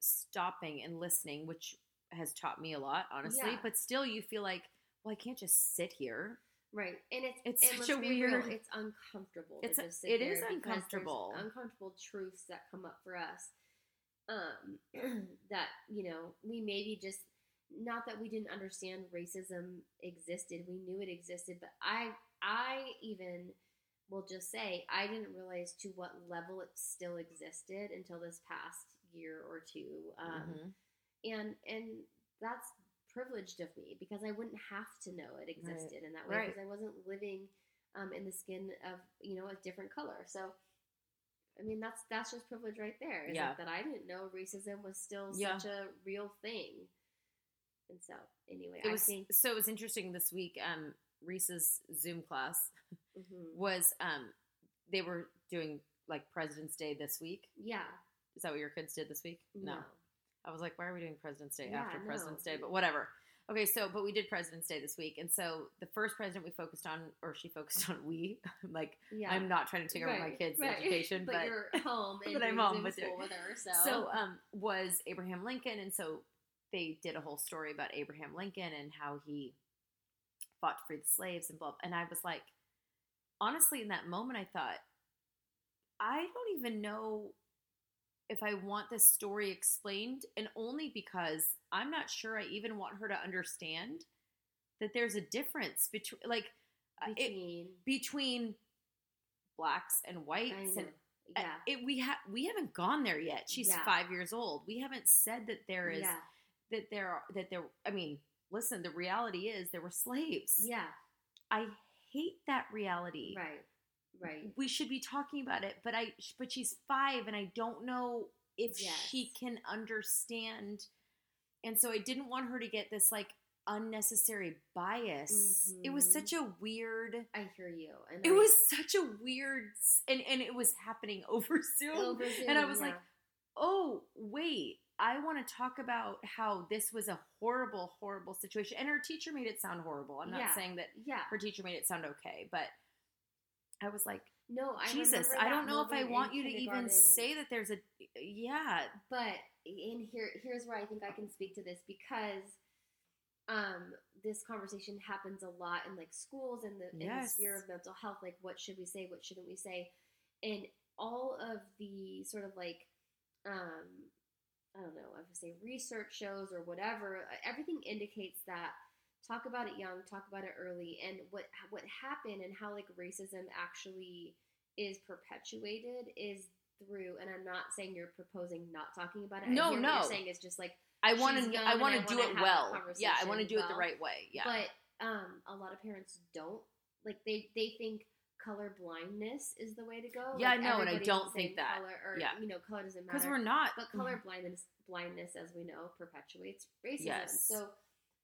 stopping and listening, which has taught me a lot, honestly, Yeah. but still you feel like, well, I can't just sit here. right, and it's It's and such a be real, weird- it's uncomfortable. It's to a- just sit it is uncomfortable. Uncomfortable truths that come up for us. Um, [CLEARS THROAT] that you know we maybe just not that we didn't understand racism existed. We knew it existed, but I I even will just say I didn't realize to what level it still existed until this past year or two. Um, Mhm. and and that's privileged of me because I wouldn't have to know it existed in that way Right. because I wasn't living um, in the skin of you know a different color. So, I mean that's that's just privilege right there. Is Yeah. that I didn't know racism was still Yeah. such a real thing. And so, anyway, It I was think so it was interesting this week. Um, Reese's Zoom class [LAUGHS] mhm. was um, they were doing like President's Day this week. yeah, Is that what your kids did this week? no, I was like, why are we doing President's Day Yeah, after no. President's Day? But whatever. Okay, so but we did President's Day this week, and so the first president we focused on, or she focused on, we [LAUGHS] like yeah. I'm not trying to take over my kids' right. education, [LAUGHS] but, but, you're [LAUGHS] home and but I'm home with school it. with her. So, so um was Abraham Lincoln, and so they did a whole story about Abraham Lincoln and how he fought to free the slaves and blah. And I was like, honestly, in that moment, I thought, I don't even know if I want this story explained, and only because I'm not sure I even want her to understand that there's a difference between like uh, it, between between blacks and whites and yeah, it, we have we haven't gone there yet. She's Yeah. five years old. We haven't said that there is yeah, that there are that there. I mean, listen. The reality is there were slaves. yeah, I hate that reality. right, right. We should be talking about it, but I but she's five, and I don't know if Yes. she can understand. And so I didn't want her to get this like unnecessary bias. It was such mm-hmm. a weird. I hear you. And It I- was such a weird, and and it was happening [LAUGHS] over Zoom. over and I was yeah. like, oh wait i want to talk about how this was a horrible horrible situation and her teacher made it sound horrible i'm not Yeah. saying that yeah, her teacher made it sound okay but i was like no, I jesus i don't know if i want you to even say that there's a yeah But in here, here's where I think I can speak to this because um, this conversation happens a lot in like schools and the, in the sphere of mental health. Like, what should we say? What shouldn't we say? And all of the sort of like, um, I don't know, I would say research shows or whatever. uh, Everything indicates that talk about it young, talk about it early, and what what happened and how like racism actually is perpetuated is through, and I'm not saying you're proposing not talking about it. No, no. saying is just like, I want to. I want to do it well. Yeah, I want to do it the right way. Yeah. but um, a lot of parents don't like they they think color blindness is the way to go. Yeah, like, no, and I don't think that. Color, or Yeah. you know, color doesn't matter because we're not. But color blindness, blindness, as we know, perpetuates racism. Yes. So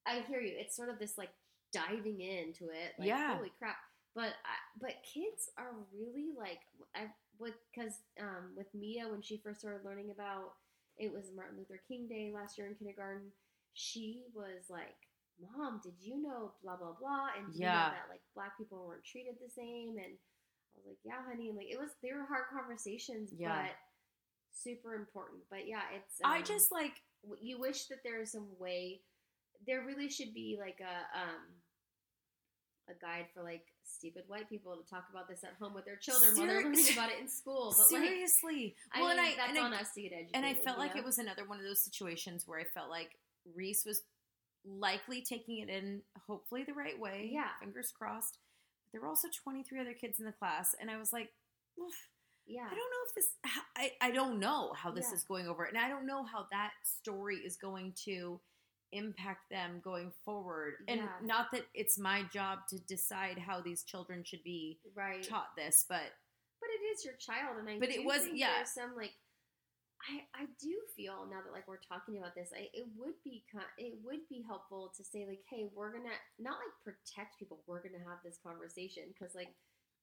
I hear you. It's sort of this like diving into it. Like, Yeah. Holy crap! But I, but kids are really like I would because um, with Mia when she first started learning about it was Martin Luther King Day last year in kindergarten. She was like, "Mom, did you know blah blah blah?" And did you know Yeah. that like black people weren't treated the same and. I was like, yeah, honey, and like it was. They were hard conversations, Yeah. but super important. But yeah, it's. I um, just like. you wish that there is some way. There really should be like a um a guide for like stupid white people to talk about this at home with their children while they're learning about it in school. But like, Seriously. I well, mean, and I that's and I, us to get educated. and I felt like know? it was another one of those situations where I felt like Reese was likely taking it in, hopefully the right way. Yeah. Fingers crossed. But there were also 23 other kids in the class, and I was like, "Oof, yeah, I don't know if this. I I don't know how this Yeah. is going over, and I don't know how that story is going to impact them going forward. And Yeah. not that it's my job to decide how these children should be right. taught this, but But it is your child, and I. But it was- yeah. There's some like. I, I do feel now that like we're talking about this, I, it would be it would be helpful to say like, hey, we're gonna not like protect people. We're gonna have this conversation because like,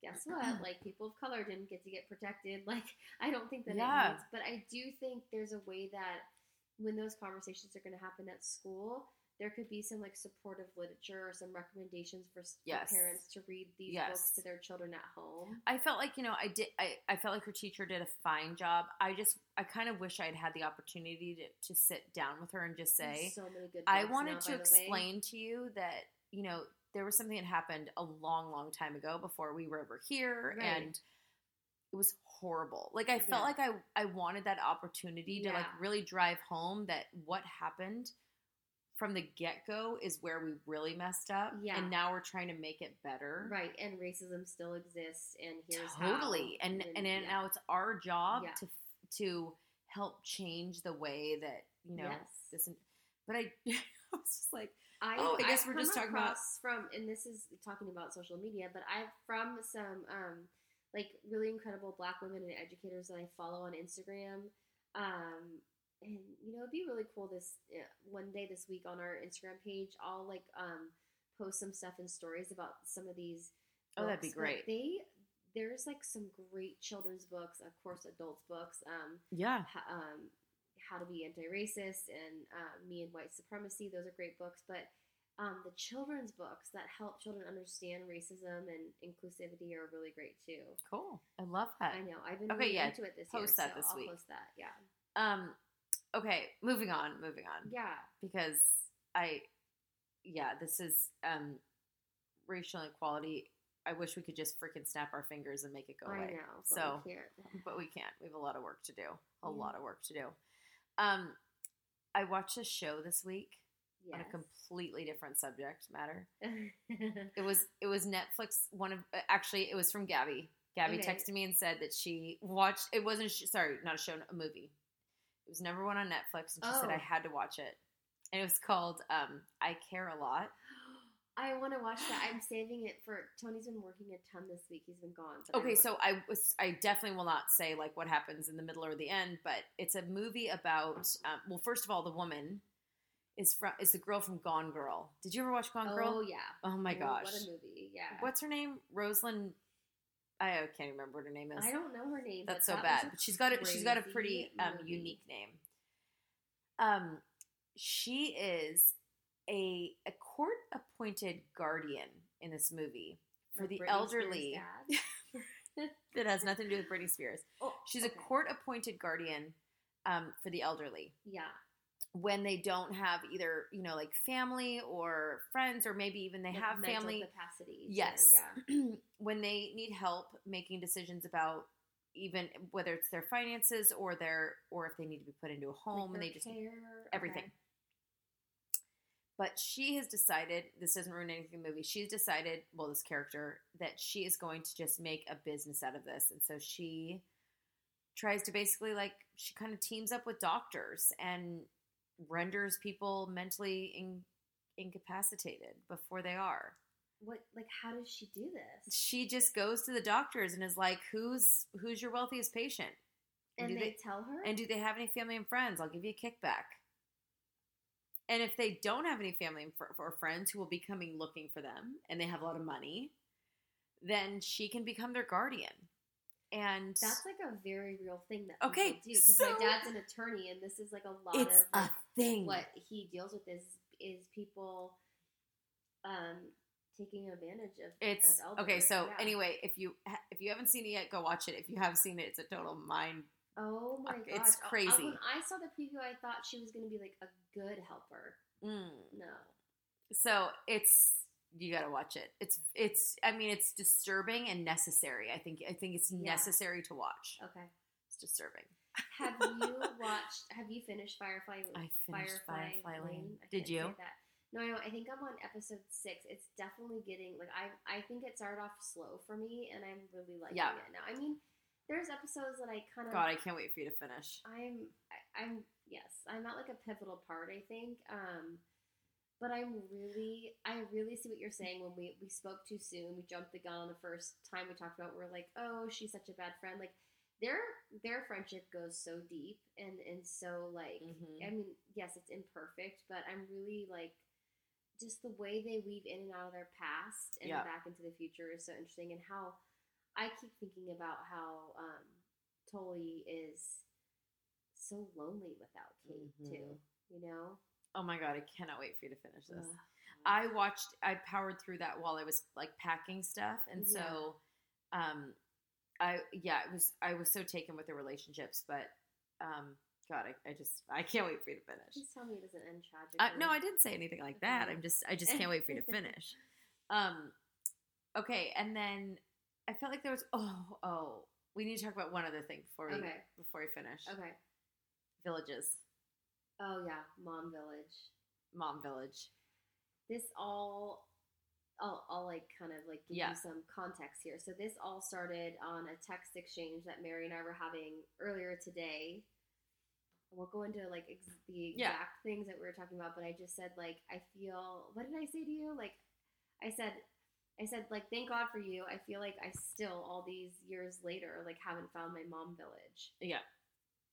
guess what? [CLEARS THROAT] like people of color didn't get to get protected. [LAUGHS] Like I don't think that Yeah. it needs, but I do think there's a way that when those conversations are gonna happen at school, there could be some like supportive literature or some recommendations for, Yes. parents to read these Yes. books to their children at home. I felt like you know I did. I, I felt like her teacher did a fine job. I just I kind of wish I had had the opportunity to, to sit down with her and just say so. I wanted now, to way. explain to you that you know there was something that happened a long, long time ago before we were ever here, Right. and it was horrible. Like I Yeah. felt like I I wanted that opportunity to like really drive home that what happened from the get go is where we really messed up, Yeah. and now we're trying to make it better. Right, and racism still exists, and here's totally how. and then, and then yeah. now it's our job Yeah. to to help change the way that you know Yes. this but i [LAUGHS] i was just like I, Oh, I guess we're just talking about- from, and this is talking about social media, but I've from some um, like really incredible Black women and educators that I follow on Instagram. Um, and you know, it'd be really cool this uh, one day this week on our Instagram page. I'll like um, post some stuff and stories about some of these. Oh, that'd be books, great. They there's like some great children's books, of course, adults books. Um, yeah ho- um, how to be anti-racist and uh, me and white supremacy those are great books but um, the children's books that help children understand racism and inclusivity are really great too cool i love that i know i've been Okay, really yeah, into it this post year that so this I'll week. post that yeah um okay moving on moving on yeah because i yeah this is um racial inequality i wish we could just freaking snap our fingers and make it go i away know but so we can't. but we can't we have a lot of work to do a Yeah. lot of work to do um i watched a show this week on a completely different subject matter. [LAUGHS] It was it was Netflix. One of actually it was from Gabby. Gabby Okay. texted me and said that she watched. It wasn't sh- sorry, not a show, a movie. It was number one on Netflix, and she said Oh. I had to watch it. And it was called um, "I Care a Lot." [GASPS] i want to watch that i'm saving it for tony's been working a ton this week he's been gone Okay, so I was I definitely will not say like what happens in the middle or the end, but it's a movie about. Um, well, first of all, the woman is from is the girl from Gone Girl. Did you ever watch Gone Girl? oh yeah Oh my Oh, gosh, what a movie yeah What's her name? Rosalind. I can't remember what her name is. i don't know her name That's so that bad. But she's got a she's got a pretty um, unique name. Um, she is a a court appointed guardian in this movie for Like the Britney elderly. [LAUGHS] That has nothing to do with Britney Spears. Oh, She's okay. a court appointed guardian um, for the elderly Yeah. When they don't have either you know like family or friends or maybe even they Like have family capacity. Yes. yeah. [CLEARS THROAT] when they need help making decisions about even whether it's their finances or their or if they need to be put into a home Like and they just care, everything. okay. But she has decided this doesn't ruin anything in the movie. She's decided, well, this character, that she is going to just make a business out of this, and so she tries to basically like she kind of teams up with doctors and renders people mentally in, incapacitated before they are. What like how does she do this? She just goes to the doctors and is like, "Who's who's your wealthiest patient?" And do they, they- tell her? And do they have any family and friends? I'll give you a kickback. And if they don't have any family or friends who will be coming looking for them and they have a lot of money, then she can become their guardian. And That's like a very real thing that Okay, do. Because so- my dad's an attorney, and this is like a lot it's of a thing. what he deals with is is people um taking advantage of. It's of okay. So Yeah. anyway, if you if you haven't seen it yet, go watch it. If you have seen it, it's a total mind. Oh my Fuck, gosh, it's I- I- crazy. when I saw the preview, I thought she was going to be like a good helper. Mm. No, So it's you got to watch it. It's it's. I mean, it's disturbing and necessary. I think I think it's Yeah. necessary to watch. okay. It's disturbing. Have you [LAUGHS] watched? Have you finished Firefly? I finished Firefly Lane. I Did you? that. No, I, I think I'm on episode six. It's definitely getting like I. I think it started off slow for me, and I'm really liking Yeah. it now. I mean, there's episodes that I kind of. God, I can't wait for you to finish. I'm. I, I'm. Yes, I'm at like a pivotal part. I think. Um, but I'm really, I really see what you're saying. When we we spoke too soon, we jumped the gun on the first time we talked about. We're like, oh, she's such a bad friend. Like their their friendship goes so deep and and so like. Mhm. I mean, yes, it's imperfect, but I'm really like. Just the way they weave in and out of their past and Yeah. back into the future is so interesting, and how I keep thinking about how um, Tully is so lonely without Kate Mhm. too. You know, Oh my god, I cannot wait for you to finish this. Ugh. I watched I powered through that while I was like packing stuff and Yeah. so um I yeah, it was I was so taken with the relationships, but um god, I, I just I can't wait for you to finish. Please tell me it doesn't end tragically. Uh, no, I didn't say anything like that. I'm just I just can't wait for you to [LAUGHS] finish. Um okay, and then I felt like there was oh oh we need to talk about one other thing before we Okay. before we finish. Okay. Villages, Oh yeah, Mom Village. mom village. This all. I'll, I'll like kind of like give Yeah. you some context here. So this all started on a text exchange that Mary and I were having earlier today. Won't go into like ex- the Yeah. exact things that we were talking about, but I just said like I feel. What did I say to you? Like I said, I said like thank God for you. I feel like I still all these years later like haven't found my mom village. Yeah.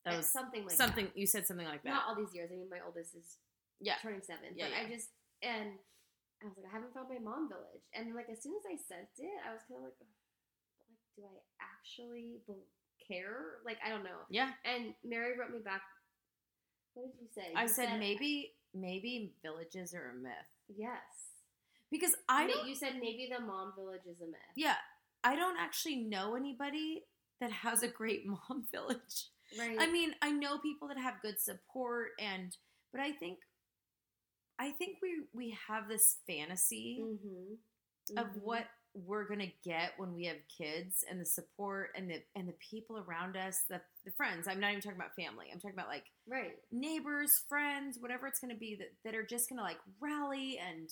That Uh, was something like something that. you said something like that. Not all these years. I mean, my oldest is yeah. turning seven. Yeah, but yeah. I just and I was like, I haven't found my mom village, and like as soon as I sent it, I was kind of like, like, do I actually care? Like, I don't know. Yeah. And Mary wrote me back. What did you say? I You said maybe maybe villages are a myth yes. because I. You said maybe the mom village is a myth. Yeah, I don't actually know anybody that has a great [LAUGHS] mom village. Right. I mean, I know people that have good support, and but I think I think we we have this fantasy mm-hmm. of what we're gonna get when we have kids and the support and the and the people around us, the the friends. I'm not even talking about family. I'm talking about like Right. neighbors, friends, whatever it's going to be that, that are just going to like rally and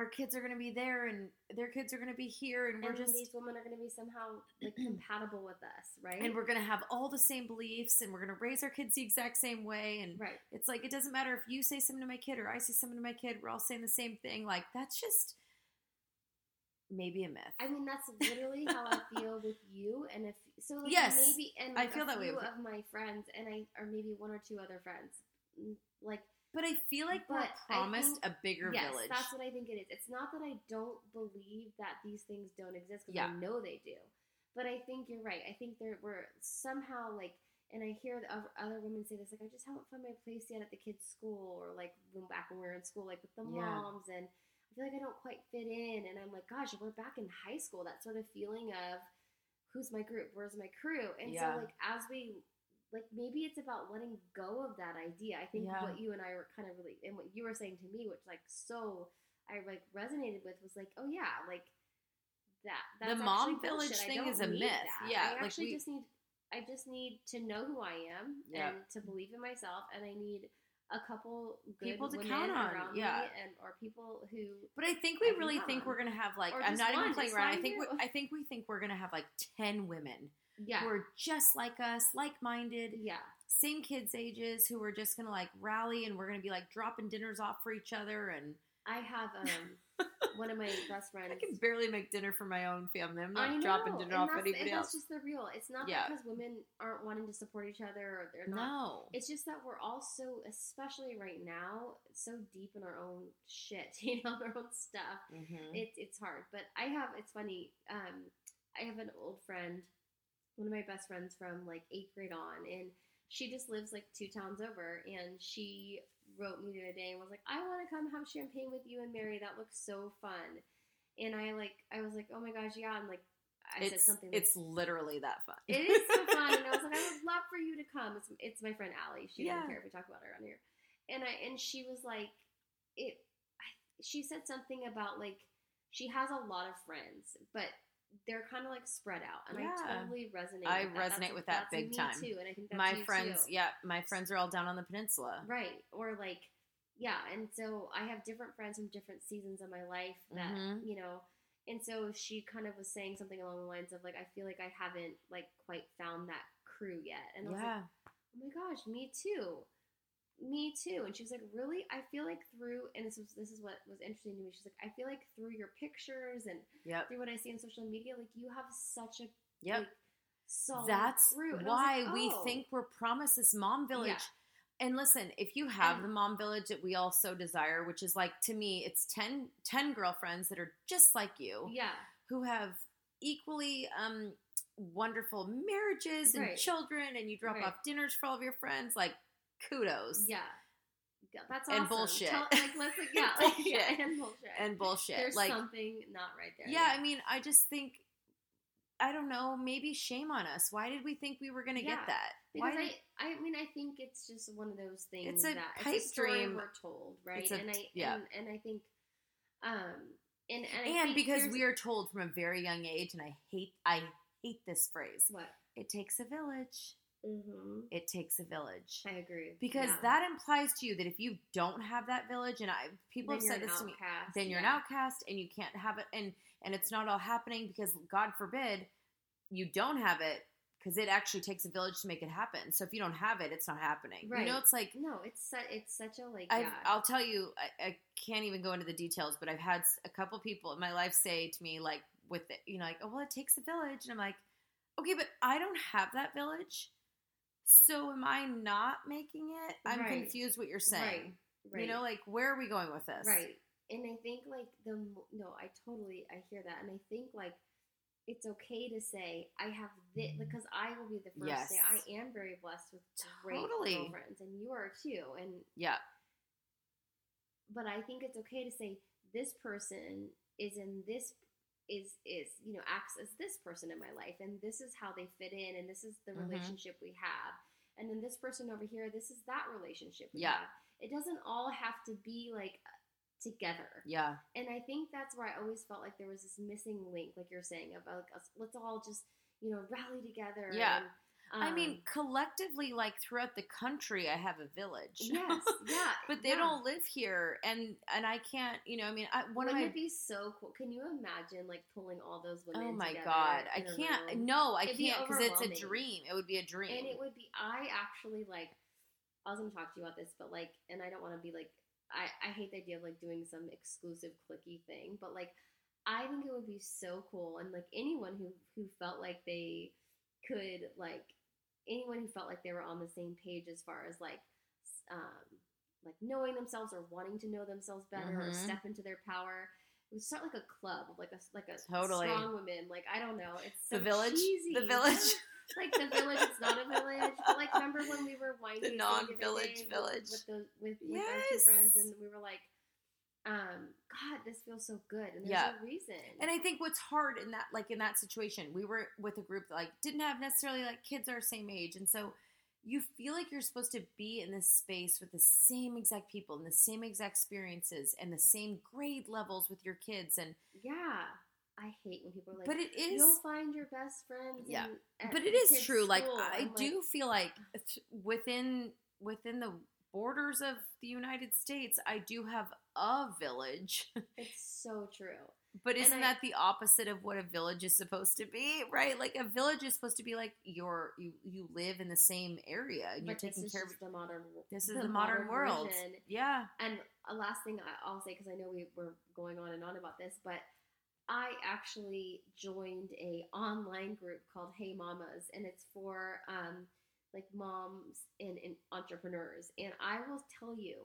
our kids are going to be there and their kids are going to be here and we're and just these women are going to be somehow like [CLEARS THROAT] compatible with us, right? and we're going to have all the same beliefs and we're going to raise our kids the exact same way and right. it's like it doesn't matter if you say something to my kid or I say something to my kid, we're all saying the same thing. Like that's just maybe a myth. I mean, that's literally how I feel with you, and if so, like, Yes, maybe and I feel that way of my friends, and I or maybe one or two other friends, Mm, like but I feel like we're promised think- a bigger yes, village. that's what I think it is. It's not that I don't believe that these things don't exist because Yeah. I know they do, but I think you're right. I think there we're somehow like. And I hear the other- other women say this, like, I just haven't found my place yet at the kids' school, or like when back when we were in school, like with the Yeah. moms, and I feel like I don't quite fit in. And I'm like, gosh, we're back in high school. That sort of feeling of who's my group, where's my crew, and Yeah. so like as we like maybe it's about letting go of that idea. I think Yeah. what you and I were kind of really and what you were saying to me, which like so I like resonated with was like, oh yeah, like that. That's The mom village bullshit. Thing is a myth. that. Yeah, I like actually we- just need. I just need to know who I am Yeah. and to believe in myself, and I need a couple good People to count on, yeah. and or people who But I think we really think on. we're gonna have like I'm not even playing around. I think we. I think we think we're gonna have like ten women yeah who are just like us, like minded, yeah same kids ages, who are just gonna like rally and we're gonna be like dropping dinners off for each other and I have um one of my [LAUGHS] best friends. I can barely make dinner for my own family. I'm not know, dropping dinner off anybody and else. that's just the real. It's not Yeah. because women aren't wanting to support each other or they're not. no. It's just that we're all so, especially right now, so deep in our own shit, [LAUGHS] you know, our own stuff. Mhm. It's it's hard. But I have. It's funny. Um, I have an old friend, one of my best friends from like eighth grade on, and she just lives like two towns over, and she wrote me the other day and was like, "I want to come have champagne with you and Mary. That looks so fun." And I like, I was like, "Oh my gosh, yeah!" And like, I said it's something. like, it's literally that fun. it is so fun, and I was like, I would [LAUGHS] love for you to come. It's, it's my friend Allie. She Yeah. doesn't care if we talk about her on here. And I and she was like, it. I- She said something about like she has a lot of friends, but they're kind of like spread out, and Yeah. I totally resonate. I with that. resonate That's- with that big me time. too, and I think my friends, too. yeah, my friends are all down on the peninsula. right? Or like, yeah, and so I have different friends from different seasons of my life that Mhm. you know. And so she kind of was saying something along the lines of like, I feel like I haven't like quite found that crew yet, and I was like, Yeah. oh my gosh, me too. Me too. And she was like, really? I feel like through, and this was this is what was interesting to me. She's like, I feel like through your pictures and Yep. through what I see on social media, like you have such a Yep. like, solid That's crew. And I was why like, we oh. think we're promised this mom village. Yeah. And listen, if you have And- the mom village that we all so desire, which is like to me, it's 10, 10 girlfriends that are just like you, yeah, who have equally um, wonderful marriages and Right. children, and you drop Right. off dinners for all of your friends. Like, kudos. yeah, Yeah, that's And bullshit. Tell, like, let's like, [LAUGHS] yeah, And like, yeah, bullshit. and bullshit. And bullshit. There's like, something not right there. yeah, I mean, I just think, I don't know, maybe shame on us. Why did we think we were going to Yeah. get that? Because Why I, I mean, I think it's just one of those things It's a that pipe it's a story dream. we're told, right? A- and I yeah. and, and I think, um, and and, and because we are told from a very young age, and I hate, I hate this phrase. what It takes a village. Mm-hmm. It takes a village. I agree Because yeah. that implies to you that if you don't have that village, and I people Then have said this to me, then you're yeah. an outcast and you can't have it, and and it's not all happening because God forbid you don't have it because it actually takes a village to make it happen. So if you don't have it, it's not happening. Right. You know, it's like No, it's su- it's such a like yeah. I'll tell you, I, I can't even go into the details, but I've had a couple people in my life say to me, like, with it, you know, like, oh, well, it takes a village. And I'm like, okay, but I don't have that village. So am I not making it? I'm Right. confused what you're saying. right, right. You know, like, where are we going with this? Right. And I think like the no, I totally I hear that, and I think like it's okay to say I have this because I will be the first to say Yes. I am very blessed with great Totally. girlfriends, and you are too. And Yeah. but I think it's okay to say this person is in this is is you know acts as this person in my life, and this is how they fit in, and this is the Mhm. relationship we have, and then this person over here, this is that relationship. We Yeah. have. It doesn't all have to be like together. Yeah. And I think that's where I always felt like there was this missing link, like you're saying, about like us, let's all just, you know, rally together. Yeah. and, I mean, um, collectively, like throughout the country, I have a village. yes, [LAUGHS] yeah, but they yeah. don't live here, and and I can't. You know, I mean, I, one Wouldn't my it be so cool? Can you imagine like pulling all those women? Oh my god, I can't. room? No, I It'd can't because it's a dream. It would be a dream. And it would be. I actually like. I was gonna talk to you about this, but like, and I don't want to be like. I I hate the idea of like doing some exclusive cliquey thing, but like, I think it would be so cool, and like anyone who who felt like they could like anyone who felt like they were on the same page as far as like um like knowing themselves or wanting to know themselves better or Mhm. step into their power. It would start like a club, like a like a Totally. strong women. Like I don't know, it's so the village, cheesy. the village, [LAUGHS] like the village. It's not a village, but like remember when we were wine The non-village day with- village. with those with, with our two friends, and we were like, um, God, this feels so good, and there's Yeah. a reason. and I think what's hard in that, like in that situation, we were with a group that like didn't have necessarily like kids our same age, and so you feel like you're supposed to be in this space with the same exact people and the same exact experiences and the same grade levels with your kids, and yeah, I hate when people are like, but it is you'll find your best friends. Yeah. in- but it is the is kids' true like i I'm do feel like within within the borders of the United States, I do have a village. [LAUGHS] It's so true. But isn't I- that the opposite of what a village is supposed to be, right? Like a village is supposed to be like your you you live in the same area and you're taking care of. the modern. This is the, modern, world. version. Yeah. And a last thing I'll say, because I know we were going on and on about this, but I actually joined a online group called Hey Mamas, and it's for um, like moms and, and entrepreneurs. And I will tell you,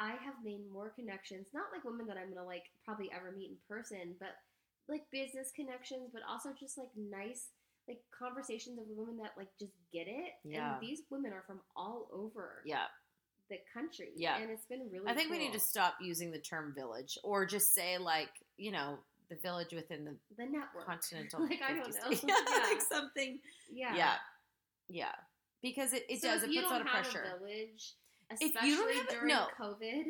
I have made more connections, not like women that I'm gonna like probably ever meet in person, but like business connections, but also just like nice like conversations of women that like just get it. Yeah. And these women are from all over Yeah. the country. Yeah. And it's been really I think we need to stop using the term village or just say like, you know, the village within the the network. continental [LAUGHS] like I don't know. states. [LAUGHS] yeah. like something. yeah. Yeah. Yeah. Because it, it So does, it puts a lot of pressure. Village, especially you don't have during no. COVID,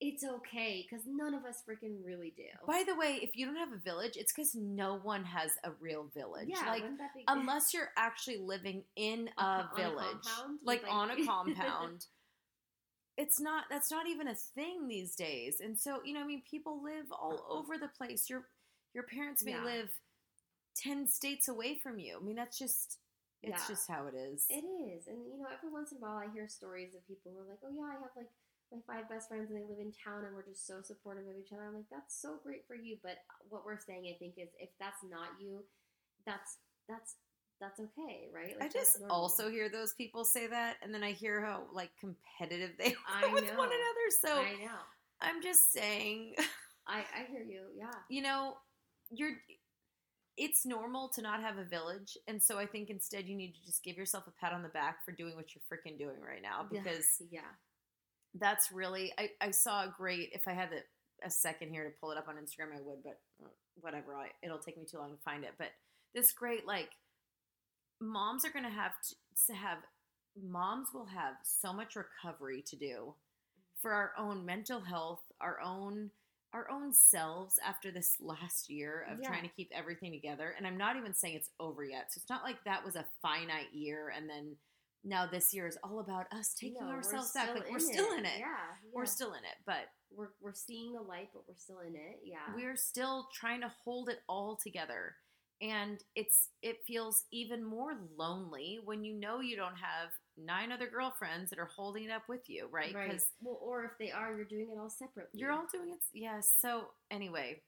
it's okay because none of us freaking really do. By the way, if you don't have a village, it's because no one has a real village. yeah, like be unless you're actually living in A a, on a village, like, like- on a [LAUGHS] compound. It's not. That's not even a thing these days. And so, you know, I mean, people live all over the place. Your your parents may Yeah. live ten states away from you. I mean, that's just. It's Yeah. just how it is. It is, and you know, every once in a while, I hear stories of people who are like, "Oh yeah, I have like my five best friends, and they live in town, and we're just so supportive of each other." I'm like, "That's so great for you," but what we're saying, I think, is if that's not you, that's that's that's okay, right? I Like, that's just also hear those people say that, and then I hear how like competitive they [LAUGHS] are with one another. So I know, I'm just saying, [LAUGHS] I I hear you, yeah. you know, you're. It's normal to not have a village, and so I think instead you need to just give yourself a pat on the back for doing what you're freaking doing right now because yeah, that's really. I, I saw a great. If I had the, a second here to pull it up on Instagram, I would, but uh, whatever. I, it'll take me too long to find it. But this great like, moms are gonna have to, to have. Moms will have so much recovery to do for our own mental health, our own our own selves after this last year of Yeah. trying to keep everything together. And I'm not even saying it's over yet. So it's not like that was a finite year and then now this year is all about us taking No, ourselves back. Like we're still in it. Yeah, We're still in it, but we're we're seeing the light, but we're still in it. Yeah, we're still trying to hold it all together. And it's it feels even more lonely when you know you don't have nine other girlfriends that are holding it up with you, right? right. Because Well, or if they are, you're doing it all separately. you're all doing it. Yes. So anyway,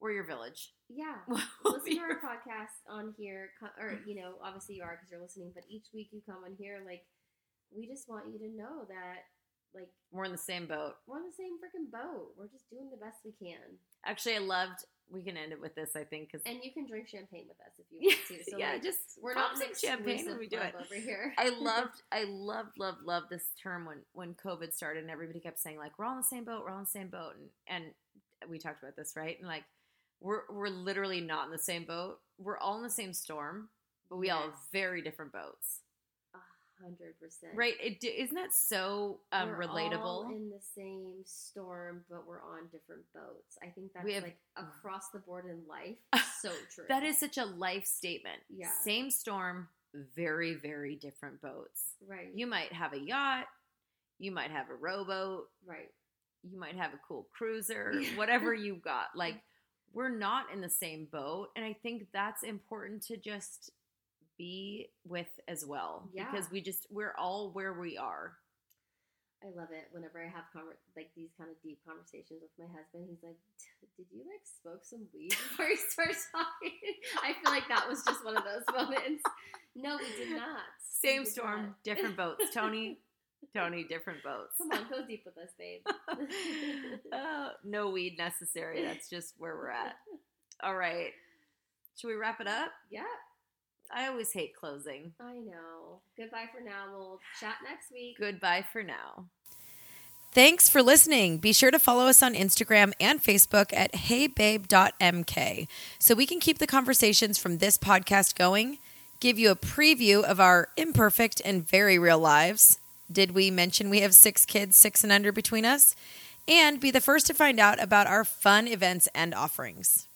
we're your village. yeah. [LAUGHS] We'll Listen to our podcast on here, or you know, obviously you are because you're listening. But each week you come on here, like we just want you to know that, like We're in the same boat. we're on the same freaking boat. We're just doing the best we can, Actually, I loved. We can end it with this, I think, because and you can drink champagne with us if you [LAUGHS] want to. So yeah, like, just we're not some champagne when we do it. over here. I loved, [LAUGHS] I loved, loved, loved this term when when COVID started and everybody kept saying like we're all in the same boat, we're all in the same boat, and and we talked about this right, and like we're we're literally not in the same boat. We're all in the same storm, but we all have very different boats, hundred percent. right? It isn't that so um, We're relatable? all in the same storm, but we're on different boats. I think that's have- like across the board in life. [LAUGHS] So true. that is such a life statement. Yeah. Same storm, very very different boats. right. You might have a yacht, you might have a rowboat, right. you might have a cool cruiser, [LAUGHS] whatever you've got. [LAUGHS] Like we're not in the same boat, and I think that's important to just be with as well Yeah. because we just we're all where we are. I love it whenever I have conver- like these kind of deep conversations with my husband. He's like, "Did you like smoke some weed before you start talking?" [LAUGHS] I feel like that was just one of those [LAUGHS] moments. No, we did not. We Same did storm, not. different boats. Tony, [LAUGHS] Tony, different boats. Come on, go deep with us, babe. Uh, no weed necessary. That's just where we're at. All right. Should we wrap it up? yeah, I always hate closing. I know. Goodbye for now. We'll chat next week. Goodbye for now. Thanks for listening. Be sure to follow us on Instagram and Facebook at heybabe.mk so we can keep the conversations from this podcast going, give you a preview of our imperfect and very real lives. Did we mention we have six kids, six and under between us? And be the first to find out about our fun events and offerings.